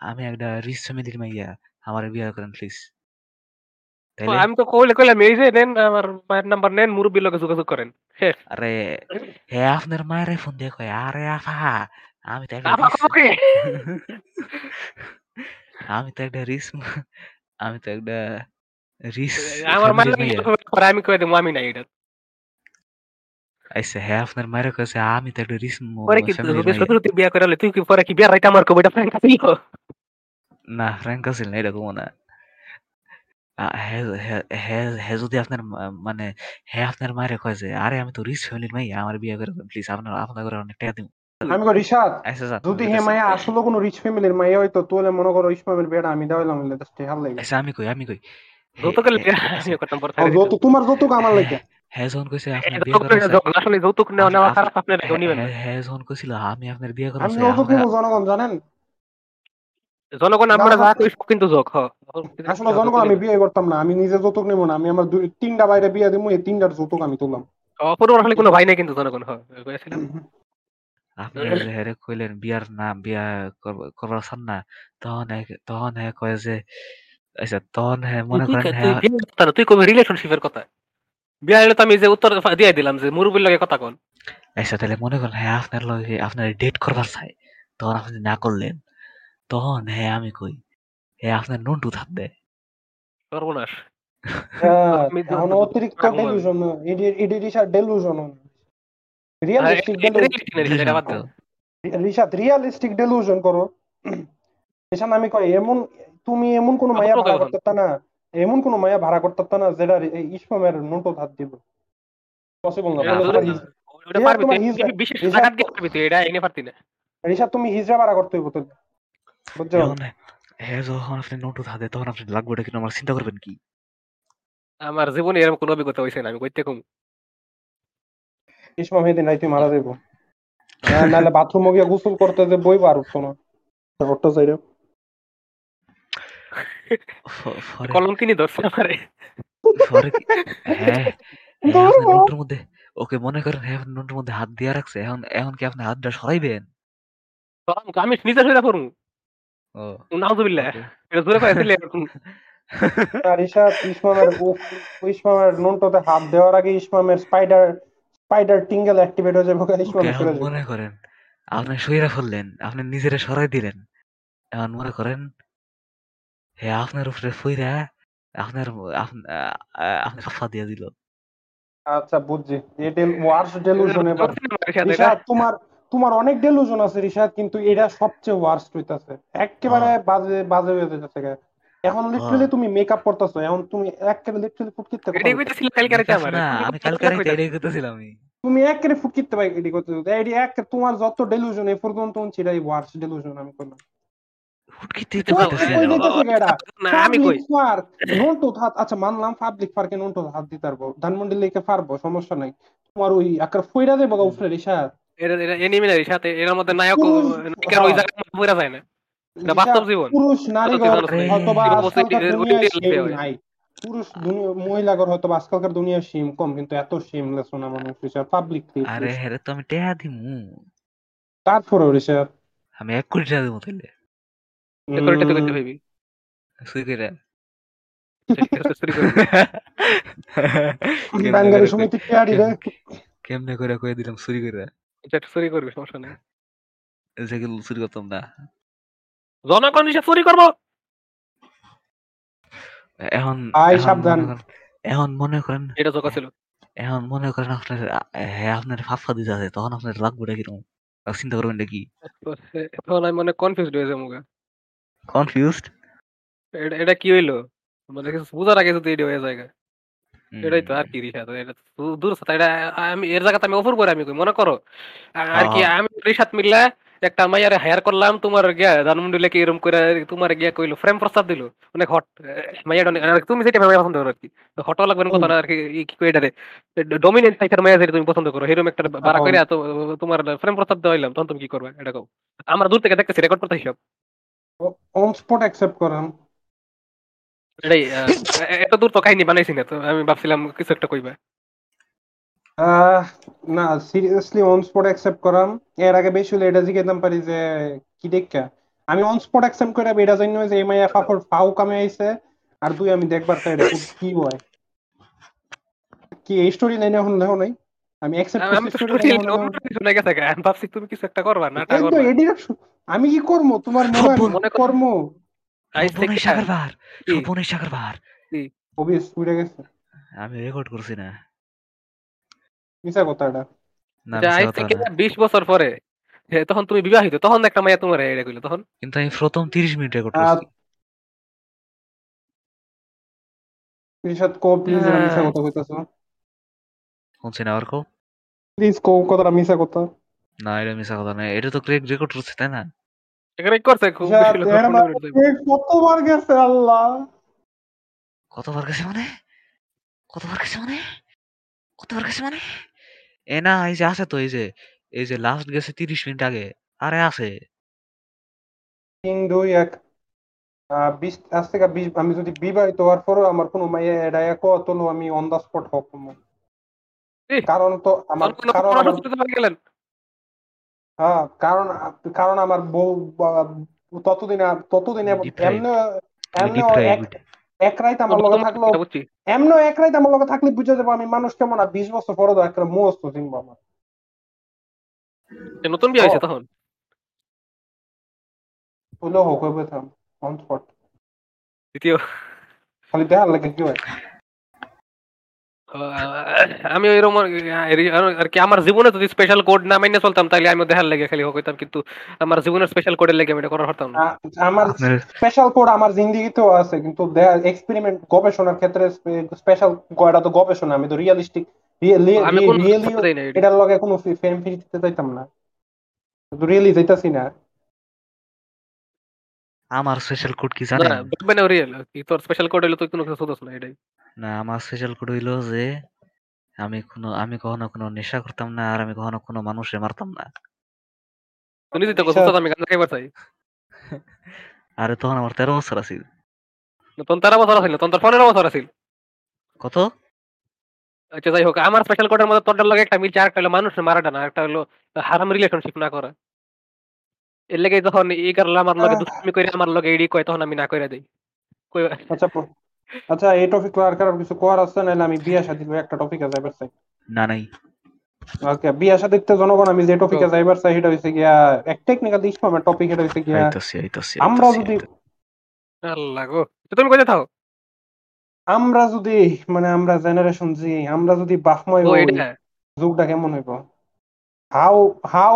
আমি একটা রিচ ফ্যামিলির মাইয়া আমার বিয়া করেন প্লিজ আমি তো কইলে কইলাম এই যে নেন আমার মায়ের নাম্বার নেন মুরব্বির লগে যোগাযোগ করেন। আরে হে আপনার মায়ের ফোন দিয়ে কয় আরে আফা আমি তো একটা আমি তো একটা রিস আমি তো একটা রিস আমার মায়ের আমি কই দেব আমি না এটা। আচ্ছা হ্যাঁ আপনার মায়ের কাছে আমি তো একটা রিস পরে কি তুই সত্যি বিয়া করে তুই কি পরে কি বিয়া রাইতে আমার কবিটা ফ্র্যাঙ্ক আছিল না ফ্র্যাঙ্ক আছিল না এটা কমো না হ্যাঁ যদি আপনার মানে হ্যাঁ আপনার মায়ের কয় যে আরে আমি তো রিচ ফ্যামিলির মাই আমার বিয়ে করে প্লিজ আপনার আপনার করে অনেক টাকা দিব আমি কই রিশাদ যদি হে মায়া আসলে কোনো রিচ ফ্যামিলির মাইয়া হইতো তোলে মনে করো ইসমামের বিয়েটা আমি দেওয়াইলাম বলে দশটি হাল লাগে আমি কই আমি কই যৌতুক আমি করতাম পরে যৌতুক তোমার যৌতুক আমার লাগে হ্যাঁ যখন কইছে আপনার বিয়ে করা আসলে যৌতুক নেওয়া নেওয়া খারাপ আপনি নিবেন হ্যাঁ যখন কইছিল আমি আপনার বিয়ে করা আমি জনগণ জানেন? জনগণ আমরা যা আমার- কিন্তু যোগ আসলে জনগণ আমি বিয়ে করতাম না আমি নিজে যৌতুক নেব না আমি আমার দুই তিনটা বাইরে বিয়ে দিব এই তিনটার যৌতুক আমি তুললাম। আসলে কোনো ভাই নাই কিন্তু জনগণ হ। কইছিলাম আপনি যে হেরে কইলেন বিয়ার না বিয়া করব- করবার চান না তখন হ্যাঁ কয় যে আচ্ছা তখন হ্যাঁ মনে করেন হ্যাঁ তুই কবি রিলেশনশিপের কথা। বিয়ে তো আমি যে উত্তর দিয়ে দিলাম যে মুরব্বীর লগে কথা কোন। আচ্ছা তাহলে মনে করেন হ্যাঁ আপনার লগে আপনার ডেট করবার চাই। তখন আপনি না করলেন তখন হ্যাঁ আমি কই হ্যাঁ আপনার নন্টু থাক দেয়। সর্বনাশ। হ্যাঁ, আমি তো- অতিরিক্ত ডেলুশন এডি রিশাদ ডেলুশন রিয়েলিস্টিক এটা বাদ দাও। রিশাদ রিয়েলিস্টিক ডেলুশন করো। এসান আমি কই এমন তুমি এমন কোন মায়া ভাড়া করতে না। এমন কোন মায়া ভাড়া করতে না যেটা ইসমামের নোটো ধার দিব। পসিবল না। রিশাদ তুমি হিজরা ভাড়া করতে হইব তো। বুঝছ? যখন হ্যাঁ যখন আপনি নন্টু থাক দেয় তখন আপনি লাগবে এটা কিন্তু আমার চিন্তা করবেন কি? আমার জীবনে এরকম কোনো অভিজ্ঞতা হয়েছে না আমি কইতে কম। ইসমাম হেদিন রাইতে মারা যাইব। না- নাহলে বাথরুমে গিয়ে গোসল করতে যে বইব আর উঠতো না। ফ- কলম কিনে ধরছে আমারে হ্যাঁ হ্যাঁ, মধ্যে ওকে মনে করেন হ্যাঁ মধ্যে হাত দিয়ে রাখছে এখন এখন কি আপনি হাতটা সরাইবেন? তো আমি নিজে পড়মু ও নাউজুবিল্লাহ এটা জোরে এরকম আর ইসমামের ইসমামের নোনটোতে হাত দেওয়ার আগে ইসমামের স্পাইডার স্পাইডার টিঙ্গেল অ্যাক্টিভেট হয়ে যাবে ওকে ইসমামের এখন মনে করেন আপনি সইরা ফেললেন আপনি নিজেরে সরাই দিলেন। এখন মনে করেন হে আপনার উপরে ফইরা আপনার আপনি ফাফা দিয়ে দিল আচ্ছা বুঝছি। এটা ওয়ার্স ডেলুশন এবার। তোমার তোমার অনেক ডেলুশন আছে রিশাদ কিন্তু এটা সবচেয়ে ওয়ার্স্ট হইতাছে। একেবারে হ্যাঁ। বাজে বাজে হয়ে যাচ্ছে এখন লিটারালি হ্যাঁ। তুমি মেকআপ করতেছো এখন তুমি একেবারে লিটারালি ফুটকিতে এটাই কইতেছিল কালকে রাতে আমার। আমি কালকে রাতে আমি। তুমি একেবারে ফুটকিতে এডি করতেছো এডি এক তোমার যত ডেলুশন এই পর্যন্ত সেটাই ওয়ার্স্ট ডেলুশন আমি করলাম। আচ্ছা মানলাম পাবলিক পার্কে নোটো হাত দিতে পারব। ধানমন্ডি লেকে পারব সমস্যা নাই। তোমার ওই আকার ফইরা দেবো গা উপরে রিশাদ। এটা এটা সাথে এর মধ্যে নায়ক পুরুষ, নায়িকার ওই হ্যাঁ। জায়গায় যায় না। এটা বাস্তব জীবন। পুরুষ নারীগণ বাস্তব হয়তো আজকালকার নাই। পুরুষ দুনিয়া মহিলাগর হয়তো আজকালকার দুনিয়ায় সিম কম কিন্তু এত সিমলেস না মানুষ পাবলিক আরে হ্যাঁ তো আমি টেহা দিমু। তারপরে আমি এক কোটি টাকা তাইলে। হইবি সুই কইরা করে কেমনে করে রে কেমনে করে কয়ে দিলাম চুরি কইরা এটা সরি করবি সমস্যা নেই। যেগুলো চুরি করতাম না? জনগণ হিসেবে চুরি করব। এখন আই এখন সাবধান। মনে করেন- এখন মনে করেন এটা জোকা ছিল। এখন মনে করেন আপনার হ্যাঁ আপনার ফাফা দিতে আছে তখন আপনার লাগবে কীরকম চিন্তা করবেন এটা কি? তখন আমি মানে কনফিউজড হয়ে যাব। কনফিউজড এটা এটা কি হইল? মানে কিছু বুঝার আগে যদি এটা হয়ে যায়। এটাই তো আর কি রিসাত এটা দূর সাথে এটা আমি এর জায়গাতে আমি অফার করে আমি কই মনে করো? আর কি আমি রিসাত মিল্লা একটা মাইয়ারে হায়ার করলাম তোমার গিয়া ধানমন্ডি লেকে এরকম করে তোমার গিয়া কইলো ফ্রেম প্রস্তাব দিল। অনেক হট মাইয়াটা অনেক- আর তুমি যেটা মাইয়া পছন্দ করো আর কি। হট লাগবে না কথা আর কি কি কই এটারে? ডমিনেন্ট টাইপের মাইয়া যেটা তুমি পছন্দ করো এরকম একটা করে তো তোমার ফ্রেম প্রস্তাব দেওয়া হইলাম তখন তুমি কি করবে এটা কও। আমরা দূর থেকে দেখতেছি রেকর্ড করতে হিসাব অন স্পট অ্যাকসেপ্ট করেন। এটাই এত দূর তো কাহিনী বানাইছি না তো আমি ভাবছিলাম কিছু একটা কইবা। না সিরিয়াসলি অন স্পট অ্যাকসেপ্ট করাম এর আগে বেশি হলে এটা জিজ্ঞাসা পারি যে কি দেখা? আমি অন স্পট অ্যাকসেপ্ট করে এটা জানি যে এমআই ফাফর ফাউ কামে আইছে আর দুই আমি দেখবার খুব কি হয়। কি এই স্টোরি লাইনে এখন লেখো নাই? আমি অ্যাকসেপ্ট আমি আমি তো ভাবছি তুমি কিছু একটা করবা না আমি কি করব তোমার হয় কর- কর্ম? বনের সাগর বার? সাগর বার অবিস উড়ে গেছে। আমি রেকর্ড করছি না। মিছা কথা এটা থেকে বছর পরে। তখন তুমি বিবাহিত তখন একটা মাইয়া তোমার এটা কইলো তখন। কিন্তু আমি প্রথম তিরিশ মিনিট রেকর্ড করছি। রিশাদ কো প্লিজ মিছা কথা কইতাছো। শুনছি না আর? প্লিজ কো কথাটা মিছা কথা। না এটা মিশা কথা না। এটা তো রেকর্ড করছে তাই না? এখানে করছে খুব বেশি পনেরো মিনিট যাবে। এ কতবার গেছে আল্লাহ? কতবার গেছে মানে? কতবার গেছে মানে? কতবার গেছে মানে? এ না এই যে আছে তো এই যে এই যে লাস্ট গেছে তিরিশ মিনিট আগে আরে আছে। তিন দুই এক বিশ আজ থেকে বিশ আমি যদি বিবাহিত হওয়ার পরেও আমার কোনো মাইয়া এড়াইয়া কত আমি অন দা স্পট হক কারণ তো আমার কোনো কারণ গেলেন। হ্যাঁ কারণ কারণ আমার বউ ততদিনে ততদিনে এমনি এমনি Deprived. এক রাইত আমার লগে বুঝছি এমনি এক রাইত আমার লগে থাকলে বুঝে যাব আমি মানুষ কেমন আর বিশ বছর পরে একটা মস্ত চিনবো আমার। নতুন বিয়ে হয়েছে। তখন? হইলেও হোক হইবে থাম অন স্পট দ্বিতীয়। খালি দেখার লাগে কি হয়? আমি এরকম আর কি আমার জীবনে যদি স্পেশাল কোড না মাইনে চলতাম তাহলে আমি দেখার লেগে খালি হইতাম কিন্তু আমার জীবনের স্পেশাল কোডের লেগে আমি এটা করার পারতাম না। আমার স্পেশাল কোড আমার জিন্দিগিতেও আছে কিন্তু এক্সপেরিমেন্ট গবেষণার ক্ষেত্রে স্পেশাল এটা তো গবেষণা আমি তো রিয়েলিস্টিক রিয়েলি। এটার লগে কোনো ফ্রেম ফ্রি দিতে চাইতাম না। রিয়েলি যাইতাছি না। আমার স্পেশাল কোড কি না জানেন? ব্যাটম্যান রিয়েল কি তোর স্পেশাল কোড হলো তুই কোনো কিছু না এটাই। না আমার স্পেশাল কোড হইল যে আমি কোনো আমি কখনো কোনো নেশা করতাম না আর আমি কখনো কোনো মানুষে মারতাম না। নিজে তো। কথা আমি গান খাইবার চাই আরে তখন আমার তেরো বছর আছিল। তখন তেরো বছর আছিল তখন তোর পনেরো বছর আছিল। কত? আচ্ছা যাই হোক আমার স্পেশাল কোডের মধ্যে তোর লগে একটা মিলছে আরেকটা হলো মানুষ মারাটা না একটা হলো হারাম রিলেশনশিপ না করা। এর লেগে যখন এই কারণে আমার লগে। দুষ্টামি করে আমার লগে এডি কয় তখন আমি না কইরা দেই। আচ্ছা আচ্ছা এই টপিক আর কারোর কিছু করার আছে? নাহলে আমি বিয়া শাদী একটা টপিকে যাইবার চাই। না নাই। ওকে বিয়া জনগণ আমি যে টপিকে যাইবার চাই সেটা হইছে গিয়া এক টেকনিক্যাল ইসলামের টপিক এটা হইছে গিয়া আইতাছি আইতাছি আমরা যদি আল্লাহ গো তুমি কই থাকো আমরা যদি মানে আমরা জেনারেশন জি আমরা যদি বাহময় হই যুগটা কেমন হইব? হাউ হাউ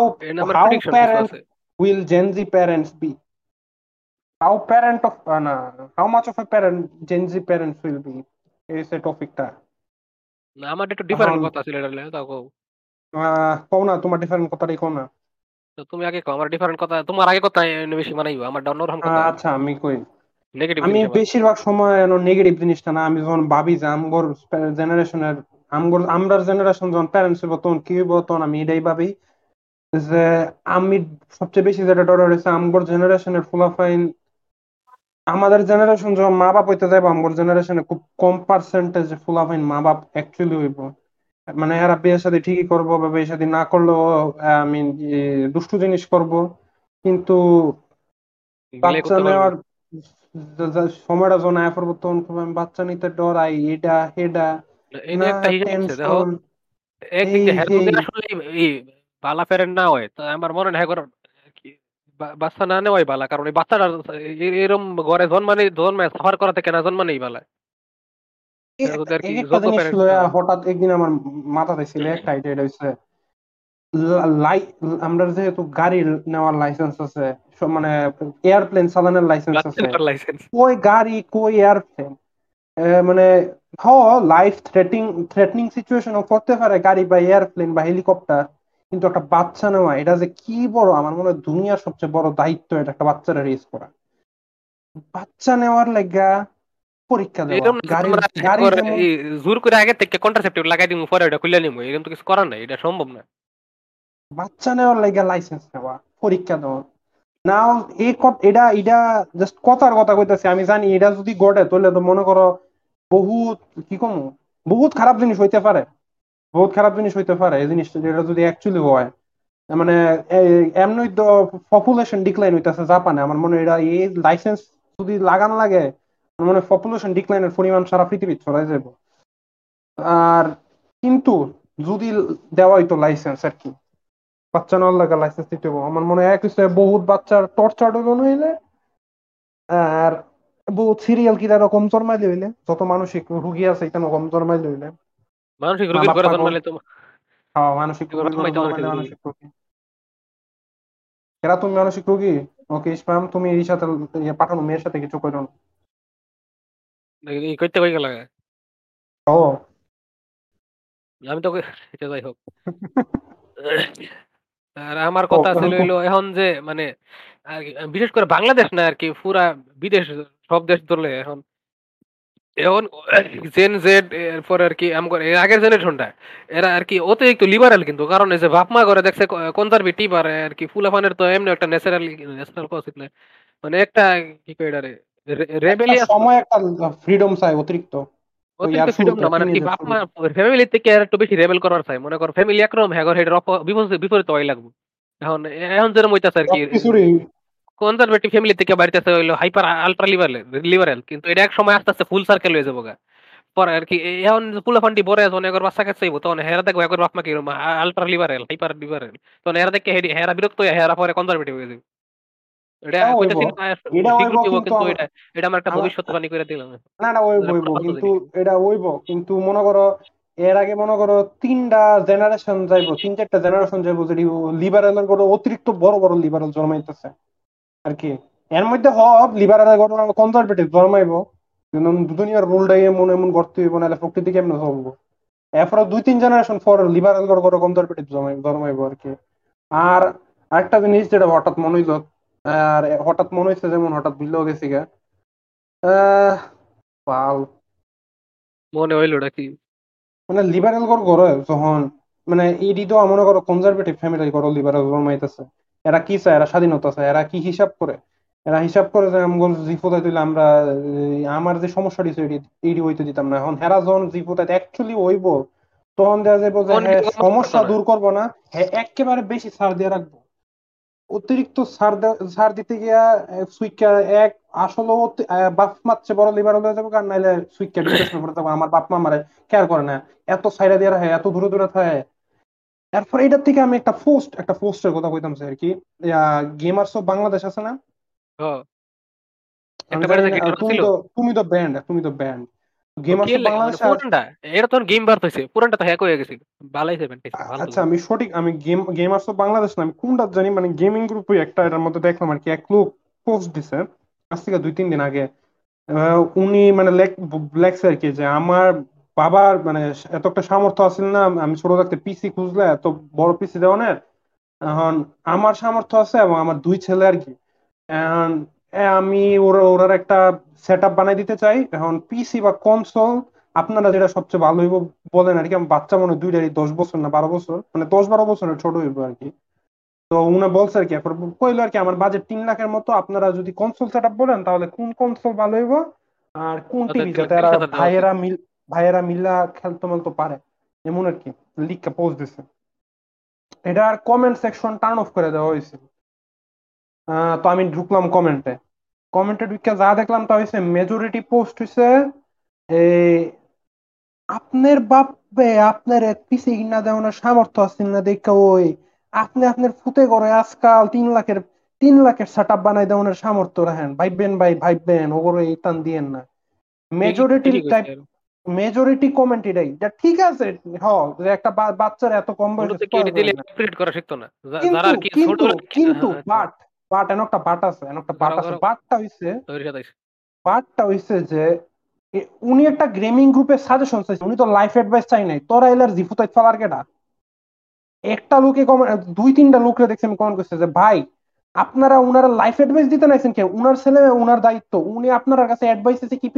হাউ প্রেডিকশন কিছু প্যারেন্ট আছে। Will Gen Z parents be? How parent of uh, nah, how much of a parent Gen Z parents will be? is a topic টা না আমার একটু ডিফারেন্ট কথা ছিল এটা তাও কও। কও না তোমার ডিফারেন্ট কথাটাই কও না তো তুমি আগে কও আমার ডিফারেন্ট কথা তোমার আগে কথা বেশি মানাইবো আমার অন্যরকম কথা আচ্ছা আমি কই নেগেটিভ আমি বেশিরভাগ সময় নেগেটিভ জিনিসটা না আমি যখন ভাবি যে আমগর জেনারেশনের আমগর আমরার জেনারেশন যখন প্যারেন্টস হইব তখন কি হইব তখন আমি এটাই ভাবি যে আমি সবচেয়ে বেশি যেটা ডর হয়েছে আমগর জেনারেশনের ফুলাফাইন। আমাদের জেনারেশন যখন মা বাপ হইতে যাইব আমগর জেনারেশনে খুব কম পার্সেন্টেজ ফুলাফাইন মা বাপ অ্যাকচুয়ালি হইব। মানে এরা বিয়ের সাথে ঠিকই করব বা বিয়ের সাথে না করলেও আমি দুষ্টু জিনিস করব। কিন্তু বাচ্চা নেওয়ার সময়টা যখন আয়া পড়ব তখন খুব আমি বাচ্চা নিতে ডরাই এটা হেডা একদিক বালা প্যারেন্ট না হয়। তা আমার মনে হয় করার বাচ্চা না নেওয়াই বালা। কারণ এই বাচ্চাটা এ- এরম ঘরে জন্মানে জন্মে সাফার করা থেকে না জন্মানেই বালা হঠাৎ একদিন আমার মাথাতে ছিল একটা আইডিয়া লাই আমরা যেহেতু গাড়ি নেওয়ার লাইসেন্স আছে মানে এয়ারপ্লেন চালানোর লাইসেন্স আছে। কই গাড়ি কই এয়ারপ্লেন মানে হ লাইফ থ্রেটিং থ্রেটনিং সিচুয়েশন করতে পারে গাড়ি বা এয়ারপ্লেন বা হেলিকপ্টার কিন্তু একটা বাচ্চা নেওয়া এটা যে কি বড় আমার মনে হয় দুনিয়ার সবচেয়ে বড় দায়িত্ব এটা একটা বাচ্চারা রেস করা। বাচ্চা নেওয়ার লাগা পরীক্ষা জোর করে আগে থেকে কন্ট্রাসেপ্টিভ লাগাই দিমু পরে ওটা খুলে নিমু এরকম তো কিছু করার নাই এটা সম্ভব না। বাচ্চা নেওয়ার লাগে লাইসেন্স নেওয়া পরীক্ষা দেওয়া। নাও এই এটা এটা জাস্ট কথার কথা কইতাছি আমি জানি এটা যদি ঘটে তাহলে তো মনে করো বহুত কি কম? বহুত খারাপ জিনিস হইতে পারে। বহুত খারাপ জিনিস হইতে পারে, এই জিনিসটা যেটা যদি অ্যাকচুয়ালি হয়। মানে এমনি তো পপুলেশন ডিক্লাইন হইতেছে জাপানে। আমার মনে হয় এটা এই লাইসেন্স যদি লাগান লাগে, আমার মনে হয় পপুলেশন ডিক্লাইনের পরিমাণ সারা পৃথিবী ছড়াই যাব আর কিন্তু যদি দেওয়া হইতো লাইসেন্স আর কি, বাচ্চা নেওয়ার লাগে লাইসেন্স দিতে হবে আমার মনে হয় হিসেবে বহুত বাচ্চার টর্চার হইল নইলে আর বহুত সিরিয়াল কিলারও কম জন্মাইলে হইলে, যত মানসিক রুগী আছে এখানে কম জন্মাইলে হইলে। মানসিক রোগীর জন্মালে তো হ্যাঁ মানসিক রোগী মানসিক মানসিক রোগী। এরা তুমি মানসিক রোগী? ওকে ইসমাম তুমি এই সাথে ইয়ে পাঠানো মেয়ের সাথে কিছু করো না। এই কইতে কই গেল ও। আমি তো এটা যাই হোক। আর আমার কথা ছিল হইল এখন যে মানে বিশেষ করে বাংলাদেশ না আর কি পুরা বিদেশ সব দেশ ধরলে এখন। এখন জেন জেড এরপর আর কি আগের জেনারেশনটা এরা আর কি অতিরিক্ত লিবারাল কিন্তু কারণ এই যে বাপ মা করে দেখছে কনজারভেটিভ আর আর কি ফুলাফানের তো এমনি একটা ন্যাচারাল ন্যাচারাল মানে একটা কি কই এটারে রেবেলিয়াস সময় একটা ফ্রিডম চাই অতিরিক্ত। অতিরিক্ত ফ্রিডম না মানে কি বাপ মা ফ্যামিলি থেকে আর একটু বেশি রেবেল করার চাই মনে কর ফ্যামিলি একরকম হ্যাগর হেডের বিপরীত লাগবে। এখন এখন যেরকম হইতাছে আর কি কনজারভেটিভ ফ্যামিলি থেকে বাড়িতেছে হইল হাইপার আলট্রা লিবারেল লিবারেল কিন্তু এটা এক সময় আস্তে আস্তে ফুল সার্কেল হয়ে যাব গা। পরে আর কি এখন পুলা ফান্ডি বড় আছে অনেক বাচ্চা কাছে চাইব তখন হেরা দেখব একবার বাপ মা কি আলট্রা লিবারেল হাইপার লিবারেল তখন হেরা দেখে হেরা বিরক্ত হয়ে হেরা পরে কনজারভেটিভ হয়ে যাবে। এটা কিন্তু এটা এটা আমার একটা ভবিষ্যৎবাণী করে দিলাম। না না ওই কিন্তু এটা ওইব কিন্তু মনে করো এর আগে মনে করো তিনটা জেনারেশন যাইবো তিন চারটা জেনারেশন যাইবো যদি লিবারেলের করে অতিরিক্ত বড় বড় লিবারেল জন্মাইতেছে। আর কি। এর মধ্যে হব লিবারেলের করে কনজারভেটিভ জন্মাইবো কিন্তু দুনিয়ার রুলটাই এমন এমন করতে হইব নাহলে প্রকৃতি কেমন হব এরপরে দুই তিন জেনারেশন পর লিবারেল করে কনজারভেটিভ জন্মাইবো আর কি। আর আরেকটা জিনিস যেটা হঠাৎ মনে হইল আর হঠাৎ মনে হয়েছে যেমন হঠাৎ বিলেও গেছি গা। পাল। মনে হইল কি মানে লিবারেল কর করো যখন মানে ইডি তো মনে করো কনজারভেটিভ ফ্যামিলি করো লিবারেল জন্মাইতেছে এরা কি চায়? এরা স্বাধীনতা চায়। এরা কি হিসাব করে? এরা হিসাব করে যে আমগল জিফোতাই দিলে আমরা আমার যে সমস্যা দিছে এডি হইতে দিতাম না। এখন হেরা যখন জিফোতাই অ্যাকচুয়ালি হইব তখন দেখা যাব যে সমস্যা দূর করব না। হ্যাঁ একেবারে বেশি ছাড় দিয়ে রাখব। অতিরিক্ত ছাড় ছাড় দিতে গিয়া সুইকা এক আসলে বাপ মাচ্ছে বড় লিবার হয়ে যাব কারণ নাইলে সুইকা ডিপ্রেশন করে যাব। আমার বাপ মা মারে কেয়ার করে না। এত সাইডা দিয়ে রাখে এত দূরে দূরে থাকে। এরপর এটার থেকে আমি একটা পোস্ট একটা পোস্টের কথা কইতাম আর কি গেমার্স অফ বাংলাদেশ আছে না? তুমি তো তুমি তো ব্যান্ড তুমি তো ব্যান্ড আচ্ছা আমি সঠিক আমি গেম গেমার্স অফ বাংলাদেশ না আমি কোনটা জানি মানে গেমিং গ্রুপে একটা এটার মধ্যে দেখলাম আর কি এক লোক পোস্ট দিছে আজ থেকে দুই তিন দিন আগে। উনি মানে লেখছে আর কি যে আমার বাবার মানে এত একটা সামর্থ্য আছে না আমি ছোট থাকতে পিসি খুঁজলে এত বড় পিসি দেওয়ানের এখন আমার সামর্থ্য আছে এবং আমার দুই ছেলে আর কি। আমি ওরা ওরার একটা সেট আপ বানাই দিতে চাই। এখন পিসি বা কনসোল আপনারা যেটা সবচেয়ে ভালো হইব বলেন আর কি। আমার বাচ্চা মনে দুইটারই দশ বছর না বারো বছর? মানে দশ বারো বছরের ছোট হইব আর কি। তো উনি বলছে আর কি এরপর কইলো আর কি আমার বাজেট তিন লাখের মতো আপনারা যদি কনসোল সেট আপ বলেন তাহলে কোন কনসোল ভালো হইব? আর কোন টিভি যাতে ভাইয়েরা মিল ভাইয়েরা মিল্লা খেলতে মেলতে পারে। এমন আর কি লিখকে পোস্ট দিছে। এটা আর কমেন্ট সেকশন টার্ন অফ করে দেওয়া হয়েছিল তো আমি ঢুকলাম কমেন্টে কমেন্টে ঢুকে যা দেখলাম তা হয়েছে মেজরিটি পোস্ট হয়েছে এই আপনার বাপে আপনার পিসি কিনা দেওয়ানোর সামর্থ্য আছে না দেখে ওই আপনি আপনার ফুতে করে আজকাল তিন লাখের তিন লাখের সেট আপ বানাই দেওয়ানোর সামর্থ্য রাখেন। ভাইবেন ভাই ভাইবেন ওগুলো ইতান দিয়েন না। মেজরিটি টাইপ মেজরিটি কমেন্ট এটাই যা ঠিক আছে হ যে একটা বাচ্চার এত কম বয়সে করা শিখতো না। কিন্তু কিন্তু বাট বাট এন একটা বাট আছে এন একটা বাট আছে। বাটটা হইছে বাটটা হইছে যে উনি একটা গেমিং গ্রুপের সাজেশন চাইছে উনি তো লাইফ অ্যাডভাইস চাই নাই। তোরা এলার জিফুতাই ফালার কেডা? একটা লোকে কমেন্ট দুই তিনটা লোকরে দেখছে আমি কমেন্ট করছে যে ভাই আপনারা উনারা লাইফ অ্যাডভাইস দিতে নাইছেন কে উনার ছেলে উনার দায়িত্ব উনি আপনার কাছে অ্যাডভাইস এসে কি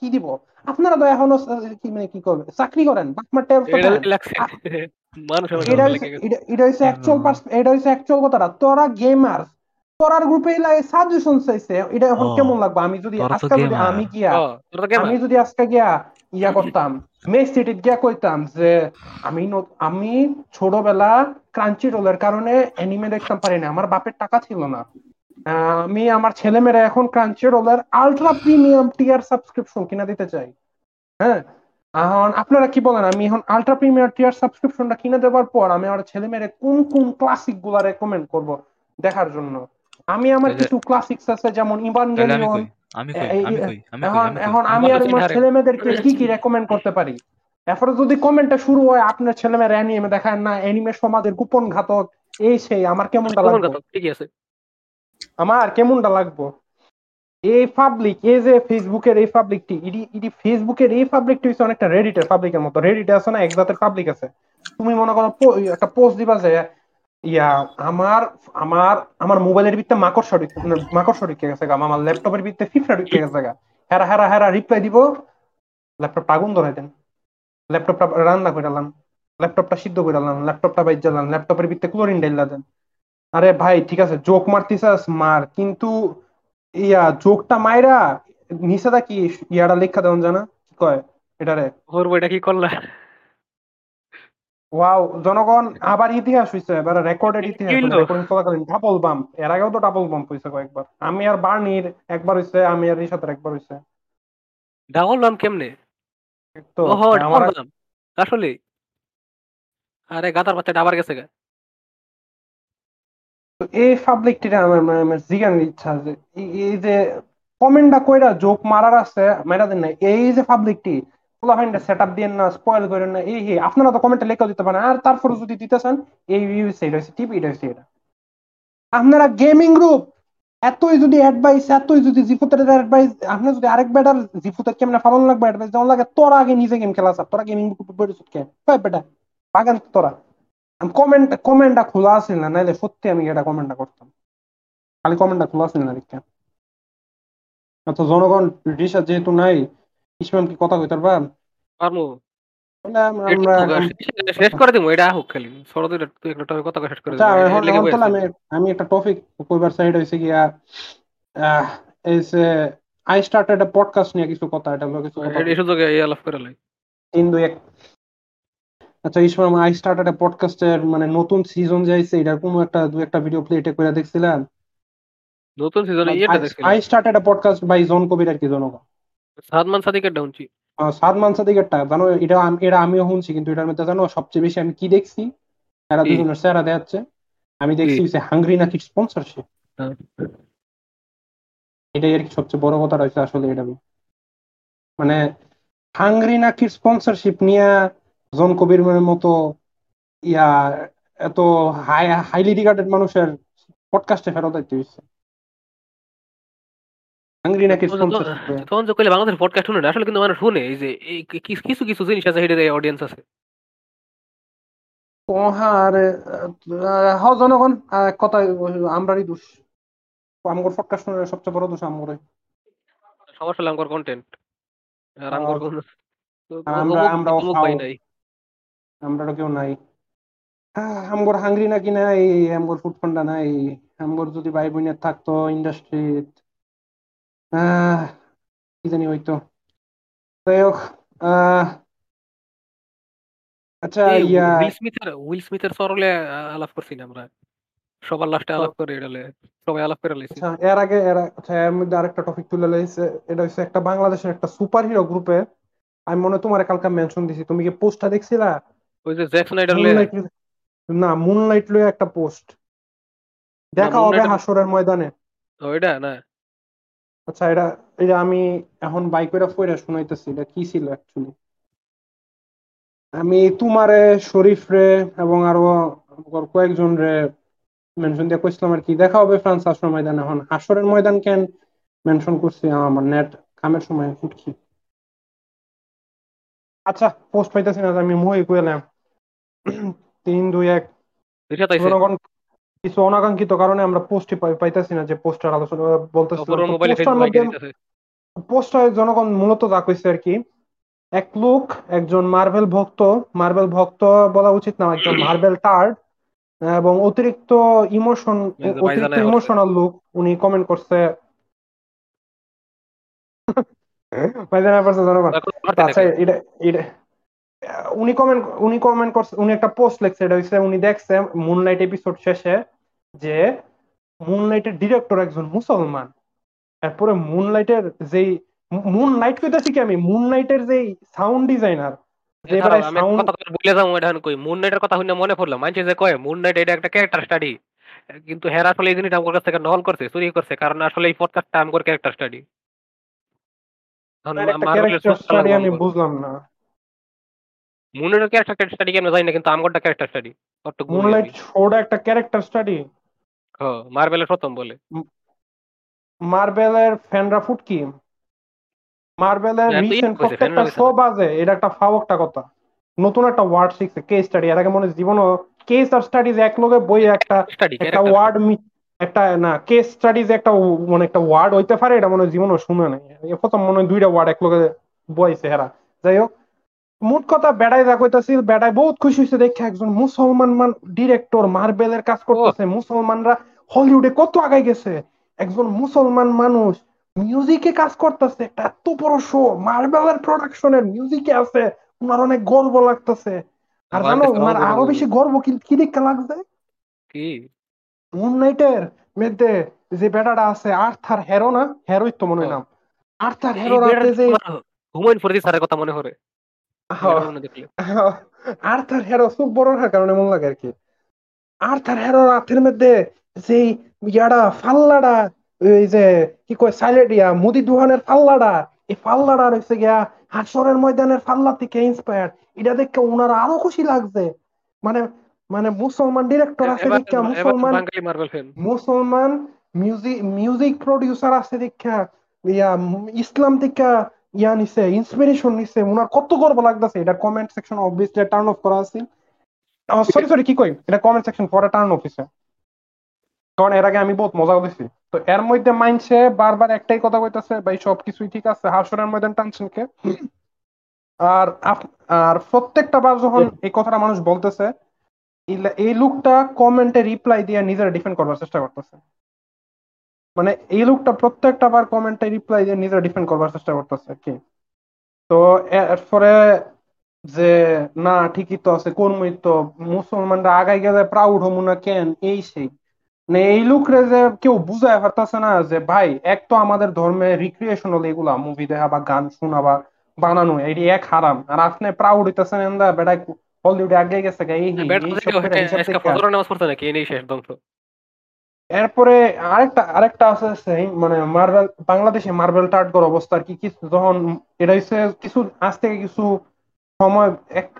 কি দিব? আপনারা তো এখনও কি মানে কি করবে? চাকরি করেন বাকমার ট্যাব এটা হচ্ছে অ্যাকচুয়াল এটা হচ্ছে অ্যাকচুয়াল কথাটা। তোরা গেমার তোরার গ্রুপে সাজেশন চাইছে এটা এখন কেমন লাগবে? আমি যদি আজকে আমি গিয়া আমি যদি আজকে গিয়া ইয়া করতাম গিয়া কইতাম যে আমি আমি ছোটবেলা ক্রাঞ্চি রোলের কারণে অ্যানিমে দেখতাম পারি না আমার বাপের টাকা ছিল না। আমি আমার এখন ক্রাঞ্চি রোলের আলট্রা প্রিমিয়াম টিয়ার সাবস্ক্রিপশন কিনা দিতে চাই। হ্যাঁ? এখন আপনারা কি বলেন? আমি এখন আলট্রা প্রিমিয়ার টিয়ার সাবস্ক্রিপশনটা কিনে দেওয়ার পর আমি আমার ছেলে মেয়েরে কোন কোন ক্লাসিকগুলা রেকমেন্ড করব দেখার জন্য। আমি আমার কিছু ক্লাসিক্স আছে যেমন ইভানগেলিয়ন এখন এখন আমি আর আমার ছেলে মেয়েদেরকে কি কি রেকমেন্ড করতে পারি? এরপরে যদি কমেন্টটা শুরু হয় আপনার ছেলে মেয়েরা অ্যানিমে দেখায় না অ্যানিমে সমাজের গোপন ঘাতক এই সেই আমার কেমনটা লাগবে? ঠিক আছে। আমার কেমনটা লাগবো? এই পাবলিক এই যে ফেসবুকের এই পাবলিকটি ইডি ইডি ফেসবুকের এই পাবলিকটি হচ্ছে অনেকটা রেডিটের পাবলিকের মতো। রেডিটে আছে না এক জাতের পাবলিক আছে। তুমি মনে করো একটা পোস্ট দিবা যে ইয়া, আমার আমার আমার মোবাইলের ভিতরে মাকড়সা মাকড়সা ঢুকে গেছে আমার ল্যাপটপের ভিতরে ফিফরা ঢুকে গেছে গা। হেরা হেরা হেরা রিপ্লাই দিব। ল্যাপটপটা আগুন ধরাই দেন। ল্যাপটপটা রান্না করে দিলাম ল্যাপটপটা সিদ্ধ করে দিলাম ল্যাপটপটা বাইর দিলাম ল্যাপটপের ভিতরে ক্লোরিন ডাইলা দেন। আরে ভাই, ঠিক আছে জোক মারতিস মার। কিন্তু ইয়া জোকটা মাইরা নিচে কি? ইয়াটা লেখা দেন জানা? কি কয়? এটারে। ওর বইটা কি করলা? ওয়াও জনগণ আবার ইতিহাস হইছে এবার রেকর্ডেড ইতিহাস রেকর্ডিং চলাকালীন ডাবল বাম্প এর আগেও তো ডাবল বাম্প হইছে কয়েকবার। আমি আর বার্নির একবার হইছে আমি আর রিশাতের একবার হইছে। ডাবল বাম্প কেমনে? তো আমার আসলে? আরে আবার গেছে গা। এই সাবজেক্টটা আমার মানে জিজ্ঞাসার ইচ্ছা আছে এই যে কমেন্টটা কইরা জোক মারার আছে মেরা দেন না এই যে পাবলিকটি সেট আপ না স্পয়েল করেন না এই আপনারা তো কমেন্টে লেখা দিতে পারেন। আর যদি এই টিপি এটা এটা আপনারা গেমিং গ্রুপ এতই যদি অ্যাডভাইস এতই যদি জিফুতের অ্যাডভাইস আপনি যদি আরেক বেটার জিফুতের লাগবে অ্যাডভাইস যেমন লাগে, তোরা আগে নিজে গেম খেলা স্যার তোরা গেমিং বাগান তোরা। কমেন্ট কমেন্টটা খোলা আছিল না? নাইলে সত্যি আমি এটা কমেন্টটা করতাম। খালি কমেন্টটা খোলা আছিল না দেখতে। আচ্ছা জনগণ, রিসার্চ যেহেতু নাই ইসমাম কি কথা কইতার পারমু। শেষ করে দিমু এটা হোক খালি। সরো একটা টপিক কথা শেষ করে দিমু এখন এখন তো আমি আমি একটা টপিক কইবার সাইড হইছে গিয়া এই আই স্টার্টেড আ পডকাস্ট নিয়ে কিছু কথা এটা কিছু কথা। এই সুযোগে এই আলাপ করে লাই। তিন দুই এক। আচ্ছা ইসমাম আই স্টার্টেড আ পডকাস্টের মানে নতুন সিজন যাইছে এটার কোনো একটা দু একটা ভিডিও প্লে এটা করে দেখছিলাম? নতুন সিজনে এটা দেখছিলাম। I started a podcast by John Kabir আর কি জনগণ। সাদমান সাদিকের সাদমান সাদিকেরটা জানো এটা এটা আমিও শুনছি কিন্তু এটার মধ্যে জানো সবচেয়ে বেশি আমি কি দেখছি? এরা দুজনের সেরা দেখাচ্ছে। আমি দেখছি হাঙ্গ্রি নাকি স্পন্সরশিপ এটাই আর কি সবচেয়ে বড় কথা রয়েছে আসলে এটা। মানে হাঙ্গ্রি নাকি স্পন্সরশিপ নিয়ে জন কবির মতো ইয়া এত হাই হাইলি রিগার্ডেড মানুষের পডকাস্টে ফেরত দিতে হচ্ছে হাঙ্গ্রি নাকি তখন যে কইলে বাংলাদেশের পডকাস্ট শুনে আসলে কিন্তু মানুষ শুনে এই যে কিছু কিছু জিনিস আছে হেডে অডিয়েন্স আছে। আর হ জনগণ কথা আমরারই দোষ। আমগর পডকাস্ট শুনে সবচেয়ে বড় দোষ আমগরে হলো আমগর কন্টেন্ট আর আমগর আমরা আমরা আমরা কেউ নাই। আমগর হাঙ্গরি নাকি নাই? আমগর ফুড নাই। আমগর যদি ভাই বোনের থাকতো ইন্ডাস্ট্রি কি জানি হইতো যাই হোক আচ্ছা ইয়া উইল স্মিথের উইল স্মিথের সরলে আলাপ করছি না আমরা সবার লাস্টে আলাপ করে এটালে সবাই আলাপ করে লাইছি এর আগে এর আচ্ছা এর মধ্যে আরেকটা টপিক তুলে লাইছে এটা হচ্ছে একটা বাংলাদেশের একটা সুপার হিরো গ্রুপে আমি মনে তোমার কালকে মেনশন দিছি তুমি কি পোস্টটা দেখছিলা ওই যে জ্যাক স্নাইডার না মুনলাইট লয়ে একটা পোস্ট দেখা হবে হাসরের ময়দানে ওইটা না আচ্ছা এটা এটা আমি এখন বাইক করে ফইরা শুনাইতেছি এটা কি ছিল অ্যাকচুয়ালি আমি তোমারে শরীফ রে এবং আরও কয়েকজন রে মেনশন দিয়ে কইছিলাম আর কি। দেখা হবে ফ্রান্স আসর ময়দান এখন। হাসরের ময়দান কেন মেনশন করছি? আমার নেট কামের সময় ফুটকি আচ্ছা পোস্ট পাইতেছি না আমি মুই কইলাম। তিন দুই এক। কিছু অনাকাঙ্ক্ষিত কারণে আমরা পোস্ট পাইতেছি না যে পোস্টার আলোচনা বলতেছি পোস্টার জনগণ মূলত যা কইছে আর কি এক লোক একজন মার্বেল ভক্ত মার্বেল ভক্ত বলা উচিত না একজন মার্বেল টার্ড এবং অতিরিক্ত ইমোশন অতিরিক্ত ইমোশনাল লোক উনি কমেন্ট করছে। জনগণ আচ্ছা এটা এটা উনি কমেন্ট উনি কমেন্ট করছে উনি একটা পোস্ট লিখছে এটা হচ্ছে উনি দেখছে মুনলাইট এপিসোড শেষে যে মুনলাইটের ডিরেক্টর একজন মুসলমান। তারপরে মুনলাইটের যেই মুন লাইট কইতাছি কি আমি? মুন লাইটের যেই সাউন্ড ডিজাইনার কথা মনে পড়ল মানছে যে কয়? মুন নাইট এটা একটা ক্যারেক্টার স্টাডি কিন্তু হেরা আসলে এই জিনিসটা আমার কাছ থেকে নকল করছে চুরি করছে কারণ আসলে এই পডকাস্টটা আমার ক্যারেক্টার স্টাডি আমি বুঝলাম না। মুনের ক্যারেক্টার স্টাডি জানি না কিন্তু আমগরটা ক্যারেক্টার স্টাডি মুনলাইট একটা ক্যারেক্টার স্টাডি হ্যাঁ মার্বেলের প্রথম বলে। মার্বেলের ফ্যানরা ফুট কি মার্বেলের রিসেন্ট প্রত্যেকটা শো বাজে এটা একটা ফাও একটা কথা। নতুন একটা ওয়ার্ড শিখছে কেস স্টাডি এর আগে মনে জীবনও কেস আর স্টাডিজ এক লগে বই একটা একটা ওয়ার্ড একটা না কেস স্টাডিজ একটা মানে একটা ওয়ার্ড হইতে পারে এটা মনে জীবনও শুনে নাই। প্রথম মনে হয় দুইটা ওয়ার্ড এক লগে বইছে হেরা। যাই হোক মোট কথা বেড়াই যা কইতাছিল বেড়াই বহুত খুশি হয়েছে দেখে একজন মুসলমান মান ডিরেক্টর মার্বেলের কাজ করতেছে। মুসলমানরা হলিউডে কত আগাই গেছে? একজন মুসলমান মানুষ মিউজিকে কাজ করতেছে একটা এত বড় শো মার্বেলের প্রোডাকশনের মিউজিকে আছে উনার অনেক গর্ব লাগতেছে। আর জানো উনার আরও বেশি গর্ব কি কি দেখতে লাগছে? কি? মুন নাইটের মধ্যে যে বেটাটা আছে আর্থার হেরো না হেরোই তো মনে নাম। আর্থার হেরো রাতে যে হুমায়ুন ফরিদি স্যারের কথা মনে করে আর্থার হেরো খুব বড় কারণে মন লাগে আর কি। আর্থার হেরো রাতের মধ্যে যেই ইয়াডা ফাল্লাডা ওই যে কি কয় সাইলেট ইয়া মুদি দুহানের ফাল্লাডা এই ফাল্লাডা রয়েছে গিয়া হাসরের ময়দানের ফাল্লা থেকে ইন্সপায়ার এটা দেখে ওনার আরও খুশি লাগছে। মানে মানে মুসলমান ডিরেক্টর আছে দেখা মুসলমান মুসলমান মিউজিক মিউজিক প্রডিউসার আছে দেখা ইয়া ইসলাম থেকে ইয়া নিছে ইন্সপিরেশন নিছে ওনার কত গর্ব লাগতেছে এটা comment section obviously turn off করা আছে। সরি সরি কি কই এটা কমেন্ট সেকশন পরে টার্ন অফ হইছে। কারণ এর আগে আমি বহুত মজা দিছি তো এর মধ্যে মাইনছে বারবার একটাই কথা কইতাছে ভাই সব কিছুই ঠিক আছে। হাসরের ময়দান টানছেন কে? আর আর প্রত্যেকটা বার যখন এই কথাটা মানুষ বলতেছে এই লোকটা কমেন্টে রিপ্লাই দিয়ে নিজের ডিফেন্ড করবার চেষ্টা করতেছে। মানে এই লোকটা প্রত্যেকটা বার কমেন্টে রিপ্লাই দিয়ে নিজের ডিফেন্ড করবার চেষ্টা করতেছে কি? তো এরপরে যে না ঠিকই তো আছে কর্মই তো মুসলমানরা আগাই গেলে প্রাউড হমু না কেন? এই সেই। মানে এই লোকরে যে কেউ বুঝায় পারতেছে না যে ভাই এক তো আমাদের ধর্মে রিক্রিয়েশনাল এগুলা মুভি দেখা বা গান শোনা বা বানানো এটি এক হারাম। আর আপনি প্রাউড হইতেছেন এন্দা বেড়াই হলিউডে আগে গেছে এরপরে আরেকটা আরেকটা আছে মানে মার্বেল বাংলাদেশে মার্বেল টার্টগর অবস্থা আর কি কিছু যখন এটা হচ্ছে কিছু আজ থেকে কিছু সময়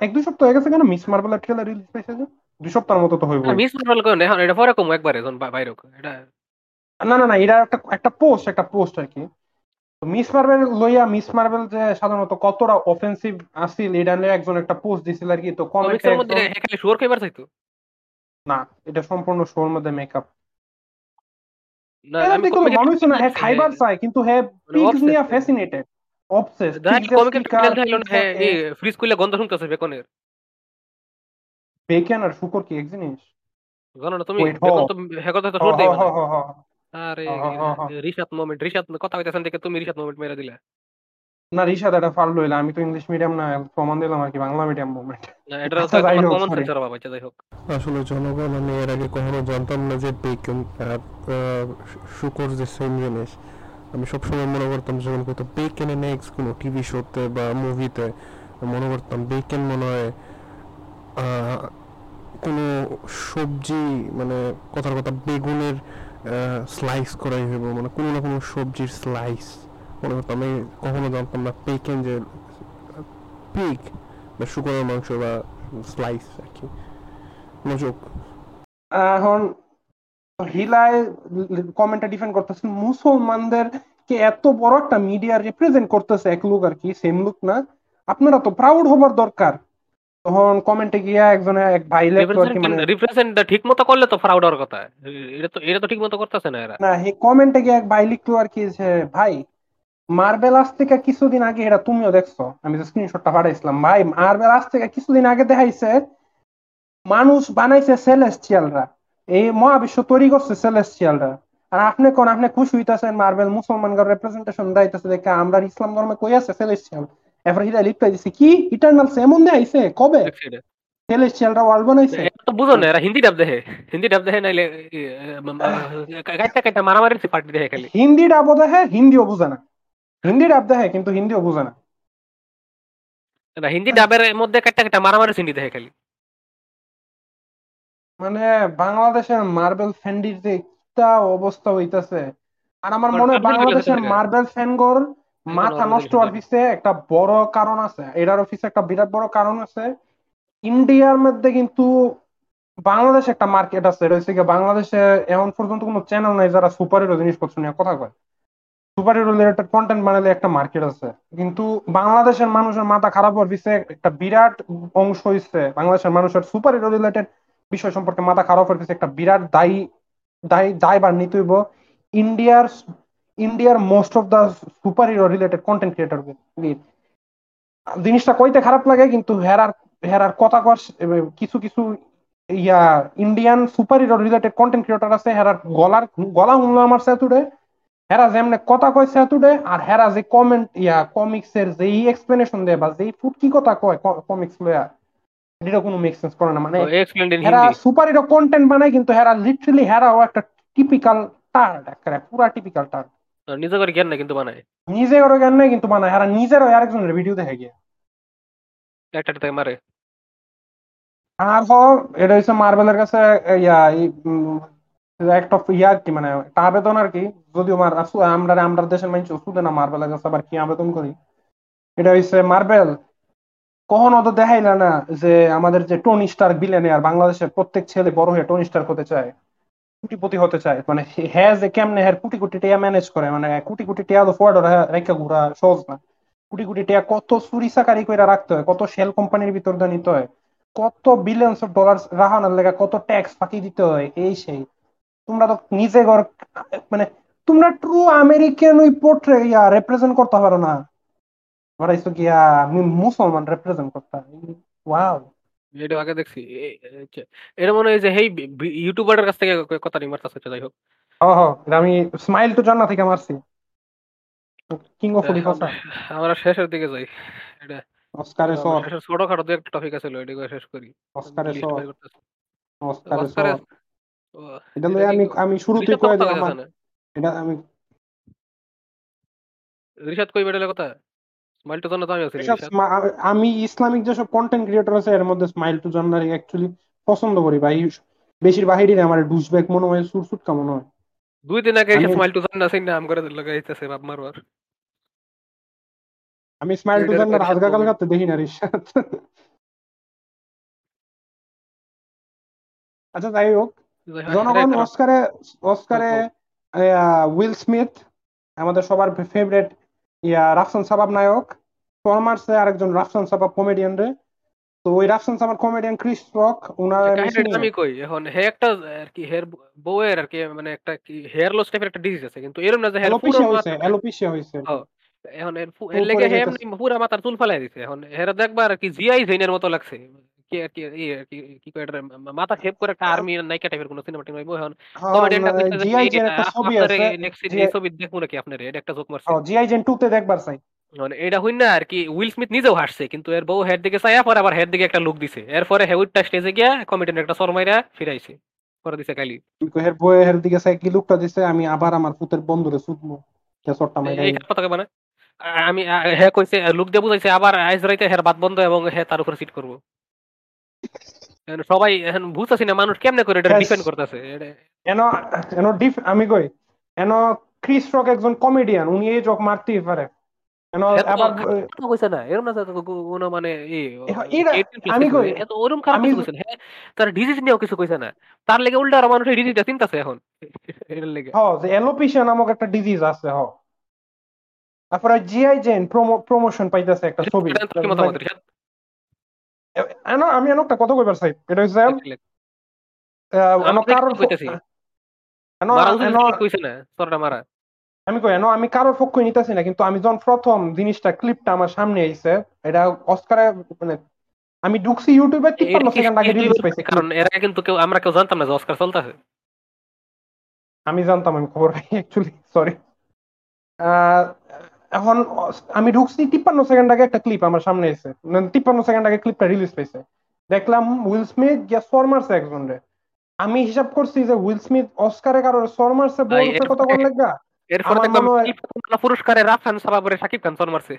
এক দুই সপ্তাহ হয়ে গেছে কেন? মিস মার্বেলের ট্রেলার রিলিজ পেয়েছে দুই সপ্তাহের মতো তো হইব মিস মার্বেল কোন? এখন এটা পরে কম একবার এখন বাইরে এটা না না না এটা একটা একটা পোস্ট একটা পোস্ট আর কি। মিস মার্বেল লইয়া মিস মার্বেল যে সাধারণত কতটা অফেন্সিভ আসিল এটা নিয়ে একজন একটা পোস্ট দিছিল আর কি তো কমেন্টে মধ্যে এখানে শোর খাইবার না এটা সম্পূর্ণ শোর মধ্যে মেকআপ না আমি মানুষ না হ্যাঁ খাইবার চাই কিন্তু হ্যাঁ পিগস নিয়ে ফ্যাসিনেটেড অবসেস দাই কমিকের ট্রেলার দেখাইলো না এই ফ্রিজ কইলে গন্ধ শুনতেছে বেকনের। বেকন আর শুকর কি এক জিনিস? জানো না তুমি? বেকন তো শোর আরে রিশাত মোমেন্ট রিশাত কথা কইতাছেন দেখে তুমি রিশাত মোমেন্ট মেরা দিলা। না রিশাদ এটা ফাল লইলা আমি তো ইংলিশ মিডিয়াম না প্রমাণ দিলাম আর কি বাংলা মিডিয়াম মুভমেন্ট এটা কমন সেন্স বাবা যাই হোক। আসলে জনগণ আমি এর আগে কখনো জানতাম না যে বেকন আর শুকর যে সেম জিনিস। আমি সবসময় মনে করতাম যখন কত বেকন এন এক্স কোনো টিভি শোতে বা মুভিতে মনে করতাম বেকেন মনে হয় কোনো সবজি মানে কথার কথা বেগুনের স্লাইস করাই হইব মানে কোনো না কোনো সবজির স্লাইস মনে করতাম আমি কখনো জানতাম না পেকেন যে পিক বা শুকরের মাংস বা স্লাইস আর কি। মজুক এখন হিলায় কমেন্টটা ডিফেন্ড করতেছে মুসলমানদের কে এত বড় একটা মিডিয়া রিপ্রেজেন্ট করতেছে এক লোক আর কি সেম লোক না। আপনারা তো প্রাউড হবার দরকার। তখন কমেন্টে গিয়া একজন এক ভাই লেখলো আর কি মানে রিপ্রেজেন্ট ঠিক মতো করলে তো ফ্রাউড হওয়ার কথা। এটা তো এটা তো ঠিক মতো করতেছে না এরা। না হে কমেন্টে গিয়া এক ভাই লিখলো আর কি যে ভাই মার্বেল আজ থেকে কিছুদিন আগে এটা তুমিও দেখছ আমি যে স্ক্রিনশটটা পাঠাইছিলাম ভাই মার্বেল আজ থেকে কিছুদিন আগে দেখাইছে মানুষ বানাইছে সেলেস্টিয়ালরা এই মহাবিশ্ব তৈরি করছে সেলেস্টিয়ালরা আর আপনি কোন আপনি খুশি হইতাছেন মার্বেল মুসলমানদের রিপ্রেজেন্টেশন দাইতেছে দেখে আমরা ইসলাম ধর্মে কই আছে সেলেস্টিয়াল এরপর হিরা লিপ্টাই দিছে কি ইটারনাল এমন দিয়ে আইছে কবে সেলেস্টিয়ালরা ওয়ার্ল্ড বানাইছে তো বুঝো না এরা হিন্দি ডাব দেখে হিন্দি ডাব দেখে নাইলে কাইটা কাইটা মারামারি পার্টি দেখে খালি হিন্দি ডাবও দেখে হিন্দিও বুঝে না হিন্দি ডাব দেখে কিন্তু হিন্দিও বুঝে না। না হিন্দি ডাবের মধ্যে কাইটা কাইটা মারামারি হিন্দি দেখে খালি। মানে বাংলাদেশের মার্বেল ফ্যান্ডির যে একটা অবস্থা হইতাছে আর আমার মনে হয় বাংলাদেশের মার্বেল ফ্যানগর মাথা নষ্ট হওয়ার পিছনে একটা বড় কারণ আছে এটার অফিসে একটা বিরাট বড় কারণ আছে। ইন্ডিয়ার মধ্যে কিন্তু বাংলাদেশ একটা মার্কেট আছে এটা হচ্ছে বাংলাদেশে এখন পর্যন্ত কোনো চ্যানেল নাই যারা সুপার হিরো জিনিসপত্র নিয়ে কথা কয়। সুপার হিরো রিলেটেড কন্টেন্ট বানালে একটা মার্কেট আছে। কিন্তু বাংলাদেশের মানুষের মাথা খারাপ হওয়ার পিছনে একটা বিরাট অংশ হইছে বাংলাদেশের মানুষের সুপার হিরো রিলেটেড বিষয় সম্পর্কে মাথা খারাপ হওয়ার পিছনে একটা বিরাট দায়ী দায়ী দায়বার নিতে হইব ইন্ডিয়ার ইন্ডিয়ার most of the super hero related content creator জিনিসটা কইতে খারাপ লাগে, কিন্তু হেরার হেরার কথা কর কিছু কিছু ইয়া Indian super hero related content creator আছে হেরার গলার, গলা শুনলো আমার সেতুডে হেরা যেমনে কথা কয় সেতুডে আর হেরা যে কমেন্ট ইয়া কমিক্স এর যেই এক্সপ্লেনেশন দেয় বা যেই ফুটকি কথা কয় কমিক্স লয়া এটা কোনো মেক সেন্স করে না। মানে হেরা সুপার হিরো কন্টেন্ট বানায় কিন্তু হেরা লিটারালি হেরাও একটা টিপিক্যাল টার্ড একটা পুরা টিপিক্যাল টার্ড নিজে করে জ্ঞান না কিন্তু বানায়। নিজে করে জ্ঞান নাই কিন্তু বানায় হেরা নিজেরও আরেকজনের ভিডিও দেখে গিয়ে। একটা মারে। আর হ এটা হচ্ছে মার্বেলের কাছে ইয়া একটা ইয়া কি মানে একটা আবেদন আর কি, যদিও আমরা আমরা দেশের মানুষ শুধু না মার্বেলের কাছে আবার কি আবেদন করি? এটা হচ্ছে মার্বেল। কখনো তো দেখাইলা না যে আমাদের যে টনি স্টার বিলেনিয়ার বাংলাদেশের প্রত্যেক ছেলে বড় হয়ে টনি স্টার হতে চায়, কোটিপতি হতে চায়। মানে হ্যাঁ যে কেমনে হ্যাঁ কোটি কোটি টিয়া ম্যানেজ করে মানে কোটি কোটি টিয়া তো ফোয়ার্ড রেখা ঘুরা সহজ না। কোটি কোটি টিয়া কত চুরি চাকারি করে রাখতে হয়, কত শেল কোম্পানির ভিতর দিয়ে নিতে হয়, কত বিলিয়নস অফ ডলার রাহানোর লেগে কত ট্যাক্স ফাঁকি দিতে হয়, এই সেই। তোমরা তো নিজে ঘর মানে তোমরা ট্রু আমেরিকান ওই পোর্ট্রে ইয়া রিপ্রেজেন্ট করতে পারো না। বাড়াইছো গিয়া আমি মুসলমান রিপ্রেজেন্ট করতে ওয়াও এটা আগে দেখছি। এটা মনে হয় যে হেই ইউটিউবারের কাছ থেকে কথা নিয়ে মারতাছে যাই হোক। আমি স্মাইল তো জান্নাত থেকে মারছি। কিং অফ ফুডি আমরা শেষের দিকে যাই। এটা অস্কারে সর। ছোটখাটো একটা টপিক আছে এটা শেষ করি। অস্কারে সর। অস্কারে সর। এটা আমি আমি শুরুতে কই এটা আমি রিশাদ কই বেডালে কথা স্মাইল টু জান্নাত আমি আছি আমি ইসলামিক যেসব কন্টেন্ট ক্রিয়েটর আছে এর মধ্যে স্মাইল টু অ্যাকচুয়ালি পছন্দ করি ভাই। বেশির বাহিরে আমার ডুসব্যাক মনে হয় সুরসুট কেমন হয়। দুই দিন আগে স্মাইল টু জান্নাত নাম করে লাগাইতেছে বাপ মারবার। আমি স্মাইল টু কালকাতে দেখি না রিশাদ আচ্ছা যাই হোক। জনগণ অস্কারে অস্কারে উইল স্মিথ আমাদের সবার ফেভারিট ইয়া রাফসান সাবাব নায়ক। ফরমার্সে আরেকজন রাফসান সাবাব কমেডিয়ান রে। তো ওই Rafsan Sabab comedian Chris Rock আমি কই এখন হে একটা আর কি হেয়ার বউয়ের আর কি মানে একটা কি হেয়ার লস টাইপের একটা ডিজিজ আছে কিন্তু এরকম না যে হেয়ার পুরো হইছে অ্যালোপেশিয়া হইছে। এখন এর লেগে হে পুরা মাথার চুল ফালাই দিছে এখন হেরা দেখবার কি জিআই জৈনের মতো লাগছে। কি আর কি কি কয় এটা মাথা শেপ করে একটা আর্মি নায়িকা টাইপের কোন সিনেমা টিনেমা এখন কমেডিয়ানটা কইছে জিআই জেন একটা ছবি আছে নেক্সট এই ছবি দেখব নাকি আপনারে? এটা একটা জোক মারছে। জিআই জেন 2 তে দেখবার চাই। মানে এটা না আর কি উইল স্মিথ নিজেও হাসছে কিন্তু এর বউ হেড দিকে চাইয়া পরে আবার হেড দিকে একটা লুক দিছে। এরপরে স্টেজে গিয়া কমেডিয়ান একটা সরমাইরা ফিরাইছে করে দিছে কালি হের বউ হের দিকে চাই কি লুকটা দিছে আমি আবার আমার পুতের বন্ধুরে সুদমু কে মাইরা এই কথা মানে আমি হে কইছে লুক দিয়ে বুঝাইছে আবার আইজ রাইতে হের বাদ বন্ধ এবং হে তার উপর সিট করব। সবাই এখন বুঝতেছি না মানুষ কেমনে করে এটা ডিফেন্ড করতেছে। এনো এনো ডিফ আমি কই এনো ক্রিস রক একজন কমেডিয়ান উনি এই জক মারতেই পারে। এনো আবার কইছে না এরকম না কোনো মানে আমি কই এত ওরকম খারাপ কিছু কইছে হ্যাঁ তার ডিজিজ নিয়েও কিছু কইছে না। তার লেগে উল্টা আর মানুষ এই ডিজিজটা চিন্তাছে এখন। এর লেগে। হ্যাঁ যে এলোপেশিয়া নামক একটা ডিজিজ আছে হ্যাঁ তারপরে জিআই জেন প্রমোশন পাইতেছে একটা ছবি। আমি একটা কথা কইবার চাই। এটা হচ্ছে আমি কই আমি কারোর পক্ষ নিতেছি না কিন্তু আমি যখন প্রথম জিনিসটা ক্লিপটা আমার সামনে আইছে এটা অস্কারে মানে আমি ঢুকছি ইউটিউবে 53 সেকেন্ড আগে রিলিজ পাইছে কারণ? এর আগে কিন্তু কেউ আমরা কেউ জানতাম না যে অস্কার চলতেছে। আমি জানতাম আমি খবর অ্যাকচুয়ালি সরি এখন আমি ঢুকছি তিপ্পান্ন সেকেন্ড আগে একটা ক্লিপ আমার সামনে এসে। তিপ্পান্ন সেকেন্ড আগে ক্লিপটা রিলিজ পেয়েছে দেখলাম উইল স্মিথ গিয়া সরমারসে একজন রে আমি হিসাব করছি যে উইল স্মিথ অস্কারে কারোর সরমারসে বলছে কথা বল লাগা এরপরে দেখলাম পুরস্কারে রাফান সাবাবরে সাকিব খান সরমারসে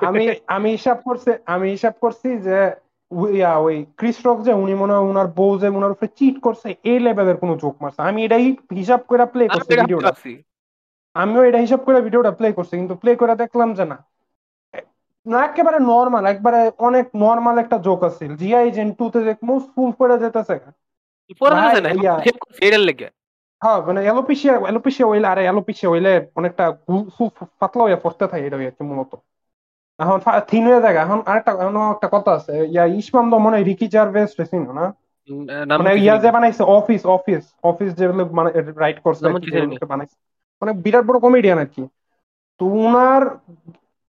আমি আমি হিসাব করছি আমি হিসাব করছি যে ওই ক্রিস রক যে উনি মনে হয় উনার বউ যে উনার উপরে চিট করছে এই লেভেলের কোনো জোক মারছে। আমি এটাই হিসাব করে প্লে করছি ভিডিওটা আমিও এটা হিসাব করে ভিডিওটা প্লে করছি কিন্তু প্লে করে দেখলাম যে না না একেবারে নর্মাল একবারে অনেক নর্মাল একটা জোক আছে। জিআই জেন টু তে দেখব ফুল করে যেতেছে হ্যাঁ মানে হইলে আরে হইলে অনেকটা পাতলা হইয়া পড়তে থাকে এটা মূলত। এখন থিন হয়ে যায়। এখন আরেকটা একটা কথা আছে ইয়া ইসমাম তো মনে রিকি জারভেস রেসিন না? মানে ইয়া যে বানাইছে অফিস অফিস অফিস যে মানে রাইট করছে বানাইছে। মানে বিরাট বড় কমেডিয়ান আর কি। তো উনার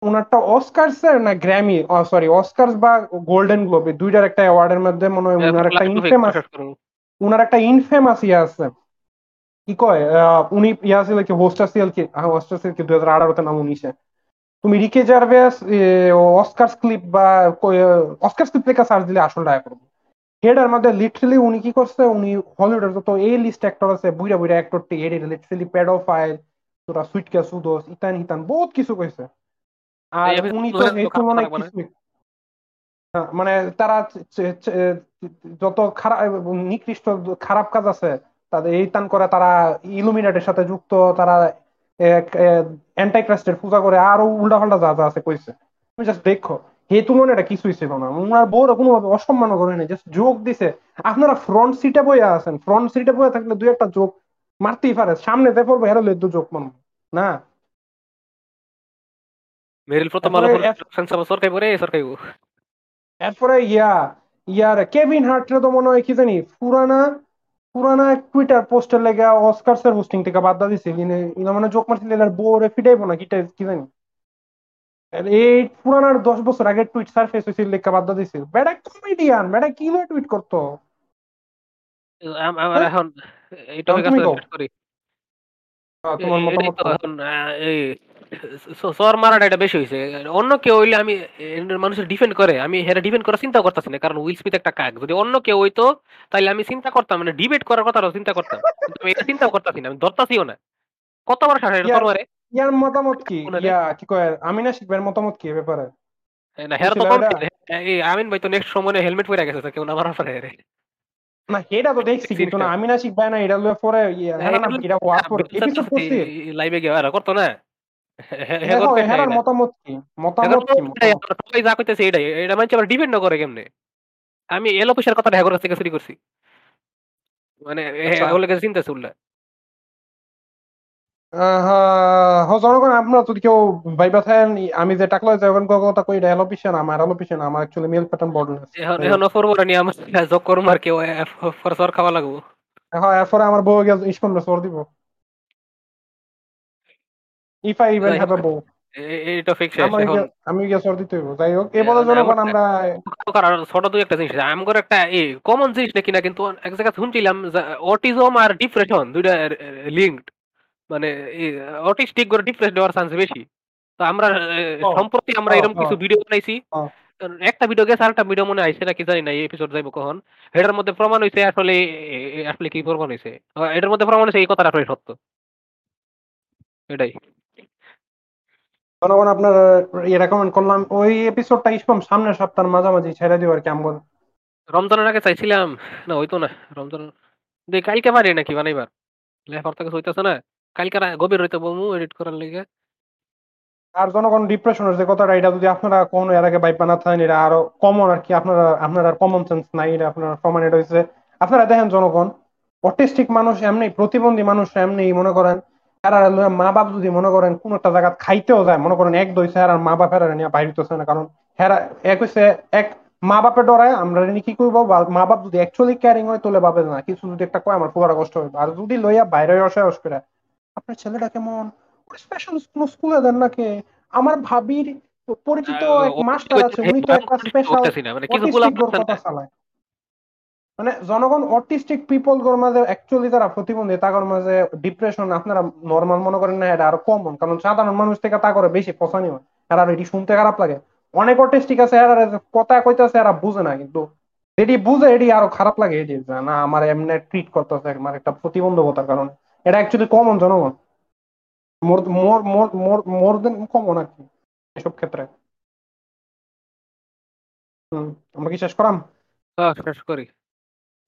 ওনারটা অস্কারসের না গ্র্যামি সরি অস্কারস বা গোল্ডেন গ্লোব দুইটার একটা অ্যাওয়ার্ডের মধ্যে মনে হয় উনার একটা ইনফেমাস ওনার একটা ইনফেমাস ইয়ে আছে। কি কয়? উনি ইয়া ছিল কি হোস্টাসিয়াল কি হোস্টাসিয়াল কি দুই হাজার আঠারোতে নাম উনিশে। তুমি রিকে জার্ভেস অস্কার ক্লিপ বা অস্কার ক্লিপ লেখা সার্চ দিলে আসল ডায়া করব। হেডার মধ্যে লিটারালি উনি কি করছে? উনি হলিউডের যত এই লিস্ট অ্যাক্টর আছে বুইরা বুইরা অ্যাক্টর টি এডি লিটারালি পেডোফাইল তোরা সুইটকেস উদোস ইতান হিতান বহুত কিছু কইছে। আর উনি তো এই তুলনায় কিছুই হ্যাঁ, মানে তারা যত খারাপ নিকৃষ্ট খারাপ কাজ আছে তাদের এই তান করে তারা ইলুমিনেটের সাথে যুক্ত তারা অ্যান্টাইক্রাস্টের পূজা করে আরও উল্টা পাল্টা যা যা আছে কইছে। তুমি জাস্ট দেখো। হে তুলনায় এটা কিছুই ছিল না ওনার বউর কোনোভাবে অসম্মান করে নাই জাস্ট যোগ দিছে। আপনারা ফ্রন্ট সিটে বইয়া আছেন। ফ্রন্ট সিটে বইয়া থাকলে দুই একটা যোগ মারতেই পারে। সামনে দেখো হেরালে দু যোগ মান না? মেরিল প্রথম আলো সরকারি পরে এরপরে ইয়া ইয়ার কেভিন হার্টরে তো মনে হয় কি জানি পুরানা পুরানা টুইটার পোস্টের লেগে অস্কারসের হোস্টিং থেকে বাদ দিছে। মানে জোক মারছিল এর বোরে ফিটাইবো না কি জানি। এই পুরানার দশ বছর আগে টুইট সারফেস হয়েছিল লেখা বাদ দিছিল বেটা কমেডিয়ান বেটা কি টুইট করতো? আমার হ্যাঁ? এখন এই টপিক করি। তোমার মতামত এখন এই সর মারাটা এটা বেশি হয়েছে অন্য কেউ হইলে আমি মানুষের ডিফেন্ড করে আমি হেরা ডিফেন্ড করার চিন্তা করতেছি না কারণ উইল স্মিথ একটা কাক। যদি অন্য কেউ হইতো তাহলে আমি চিন্তা করতাম মানে ডিবেট করার কথা চিন্তা করতাম। আমি এটা চিন্তা করতেছি না আমি ধরতাছিও না। কতবার মারে ইয়ার মতামত কি? ইয়া কি কয়? আমিনা শিখবের মতামত কি ব্যাপারে? না হেরা তো এই আমিন ভাই তো নেক্সট সময় হেলমেট পরে গেছে কেউ না মারার পরে না এটা তো দেখছি কিন্তু না আমিনা শিখবে না এটা লয়ে পরে হ্যাঁ না এটা ওয়াচ করে এপিসোড করছি। লাইভে গিয়ে আর করতো না? হেরার মতামত কি? মতামত কি যা কইতেছে এটাই। এটা মানে আবার ডিপেন্ড করে কেমনে? আমি এলো পয়সার কথা হ্যাগর থেকে চুরি করছি। মানে ওগুলো কাছে চিন্তা চললে জনগণ আপনারা যদি কেউ ভাইবা থাকেন আমি যে টাকলা যখন কথা কই এটা এলো পিছন আমার এলো পিছন আমার অ্যাকচুয়ালি মেল প্যাটার্ন বর্ডন এখন এখন অফার বড় নি আমার জব করুম আর কেউ ফর খাওয়া লাগবো। হ্যাঁ এরপরে আমার বউ গেল ইসকন সর দিব। If I even have a বউ। এটা ফিক্স আমি গিয়ে সর দিতে হইব যাই হোক। এবারে জনগণ আমরা ছোট দুই একটা জিনিস আমগর একটা এই কমন জিনিস নাকি না কিন্তু এক জায়গায় শুনছিলাম অটিজম আর ডিপ্রেশন দুইটা লিঙ্কড মানে অটিস্টিক করে ডিপ্রেস দেওয়ার চান্স বেশি। তো আমরা সম্প্রতি আমরা এরকম কিছু ভিডিও বানাইছি। একটা ভিডিও গেছে আরেকটা ভিডিও মনে আইছে নাকি জানি না এই এপিসোড যাইবো কখন। এটার মধ্যে প্রমাণ হইছে আসলে আসলে কি প্রমাণ হইছে। এটার মধ্যে প্রমাণ হইছে এই কথাটা আসলে সত্য। এটাই। জনগণ আপনার ইয়ে রেকমেন্ড করলাম ওই এপিসোডটা ইসপাম সামনের সপ্তাহের মাঝামাঝি ছেড়ে দিব আর কি আমি রমজানের আগে চাইছিলাম। না হইতো না রমজান কালকে পারি নাকি বানাইবার? লেখার থেকে হইতেছে না? কালকে গভীর এডিট করার আর জনগণ কথাটা, এটা যদি আপনারা কোন এর আগে বাইপা না থাকেন, এটা আরও কমন আর কি, আপনারা, আপনার আর কমন সেন্স নাই, এটা আপনার হয়েছে আপনারা দেখেন জনগণ, অটিস্টিক মানুষ এমনি, প্রতিবন্ধী মানুষ এমনি মনে করেন মা বাপ যদি মনে করেন কোন একটা জায়গা খাইতেও যায়, মনে করেন এক দইছে আর মা বাপের নিয়ে বাইরিতেছে না, কারণ হেরা এক হইছে, এক মা বাপের ডরায়, আমরা কি করব? মা বাপ যদি অ্যাকচুয়ালি ক্যারিং হয় তোলে বাপে না, কিছু যদি একটা কয়, আমার খুব কষ্ট হবে আর যদি লইয়া বাইরে আসে অস্করা আপনার ছেলেটা কেমন? স্পেশাল কোনো স্কুলে দেন নাকি? আমার ভাবির পরিচিত এক মাস্টার আছে উনি তো একটা স্পেশাল চালায়। মানে জনগণ অটিস্টিক পিপল গর মাঝে অ্যাকচুয়ালি তারা প্রতিবন্ধী তাগর মাঝে ডিপ্রেশন আপনারা নর্মাল মনে করেন না এটা আরও কমন কারণ সাধারণ মানুষ থেকে তা করে বেশি পছানি হয়। আর এটি শুনতে খারাপ লাগে। অনেক অটিস্টিক আছে এরা কথা কইতাছে এরা বুঝে না কিন্তু এটি বুঝে এটি আরও খারাপ লাগে এটি না আমার এমনি ট্রিট করতেছে আমার একটা প্রতিবন্ধকতার কারণে। এটা অ্যাকচুয়ালি কমন জনগণ মোর মোর মোর মোর মোর দেন কমন আর কি এসব ক্ষেত্রে। আমরা কি শেষ করাম? হ্যাঁ শেষ করি।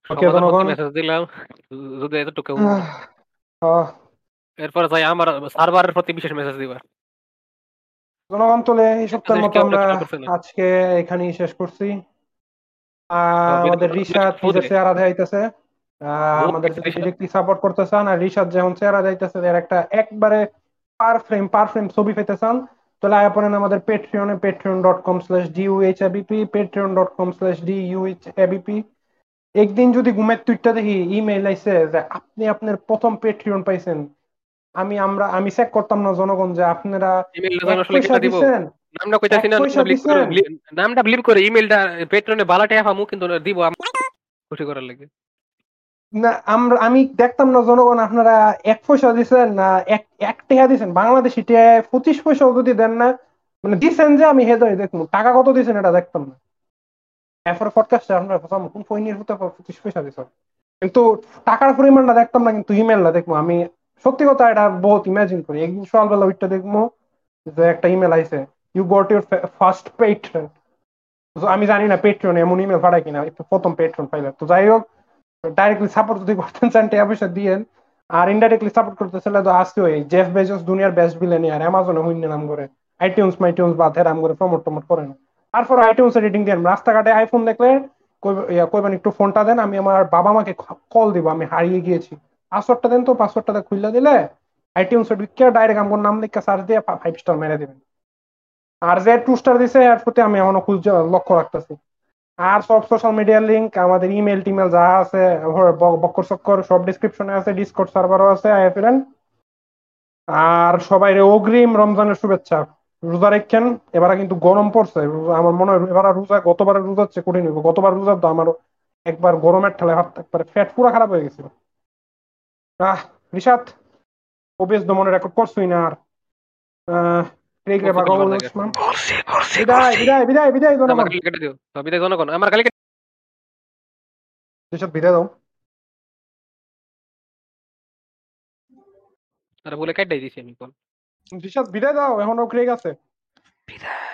ওকে জনগণ। মেসেজ দিলাম যদি এতটুকু। এরপর যাই আমার সার্ভারের প্রতি বিশেষ মেসেজ দিবা। জনগণ তোলে এই সপ্তাহের মতো আমরা আজকে এখানেই শেষ করছি। আমাদের রিসাদ চেহারা দেখাইতেছে আমাদের সাপোর্ট করতে চান আর রিসাদ যেমন চেহারা যাইতেছে এর একটা একবারে পার ফ্রেম পার ফ্রেম ছবি পেতে চান তাহলে আয়া পড়েন আমাদের পেট্রিয়নে Patreon dot com slash DUH ABP Patreon dot com slash DUH ABP একদিন যদি ঘুমের টুইটটা দেখি ইমেইল আইছে যে আপনি আপনার প্রথম পেট্রিয়ন পাইছেন আমি আমরা আমি চেক করতাম না জনগণ যে আপনারা নামটা কইতাছি না নামটা believe করে ইমেলটা পেট্রনে বালা টাকা পামু কিন্তু দিব খুশি করার লাগে। না, আমরা আমি দেখতাম না জনগণ আপনারা এক পয়সা দিছেন না এক এক টাকা দিছেন। বাংলাদেশি টাকা পঁচিশ পয়সাও যদি দেন না মানে দিছেন যে আমি হেদয় দেখব টাকা কত দিছেন এটা দেখতাম না। এরপরে পডকাস্টে আপনারা কোন পয়নির হতে পঁচিশ পয়সা দিছেন কিন্তু টাকার পরিমাণটা দেখতাম না, কিন্তু ইমেলটা দেখব আমি সত্যি কথা এটা বহুত ইমাজিন করি। একদিন সকালবেলা ওইটা দেখব যে একটা ইমেল আইছে you got your first patron আমি জানি না পেট্রন এমন ইমেল পাঠায় কিনা, একটু প্রথম পেট্রন পাইলে। তো যাই হোক ডাইরেক্টলি সাপোর্ট যদি করতেন চান টাকা পয়সা দিয়েন আর ইনডাইরেক্টলি সাপোর্ট করতে চাইলে তো আজকে ওই জেফ বেজস দুনিয়ার বেস্ট বিলেনি আর অ্যামাজনে হইন নাম করে আইটিউন্স মাইটিউন্স বা থেরাম করে প্রমোট টমোট করে না। তারপর আইটিউন্স রেটিং দেন রাস্তাঘাটে আইফোন দেখলে কইবেন একটু ফোনটা দেন, আমি আমার বাবা মাকে কল দিব, আমি হারিয়ে গিয়েছি। পাসওয়ার্ডটা দেন তো পাসওয়ার্ডটা খুললে দিলে আইটিউন্স ঢুকিয়ে ডাইরেক্ট আমার নাম লিখে সার্চ দিয়ে ফাইভ স্টার মেরে দিবেন। আর যে টু স্টার দিছে, এর প্রতি আমি এখনও খুঁজ লক্ষ্য রাখতেছি। আর সব সোশ্যাল মিডিয়ার লিংক আমাদের ইমেল টিমেল যা আছে বক্কর চক্কর সব ডিসক্রিপশনে আছে ডিসকর্ড সার্ভারও আছে আইএফএন আর সবাই অগ্রিম রমজানের শুভেচ্ছা। রোজা রেখেন, এবারে কিন্তু গরম পড়ছে। আমার মনে হয় এবার রোজা, গতবার রোজার চেয়ে কঠিন হইব। গতবার রোজার তো আমার একবার গরমের ঠেলায় হাত একবার ফ্যাট পুরো খারাপ হয়ে গেছিল। আহ, রিশাদ ওবিএস দমনে রেকর্ড করছই না আর। আহ রেগ বিদায় বিদায় বিদায় বিদায় আমার কেটে দিও। তো বিদায় জনগণ আমার গালি কেটে বিদায় দাও। আরে বলে কাটাই দিছি আমি কোন বিদায় দাও এখনও ক্রেগ আছে। বিদায়।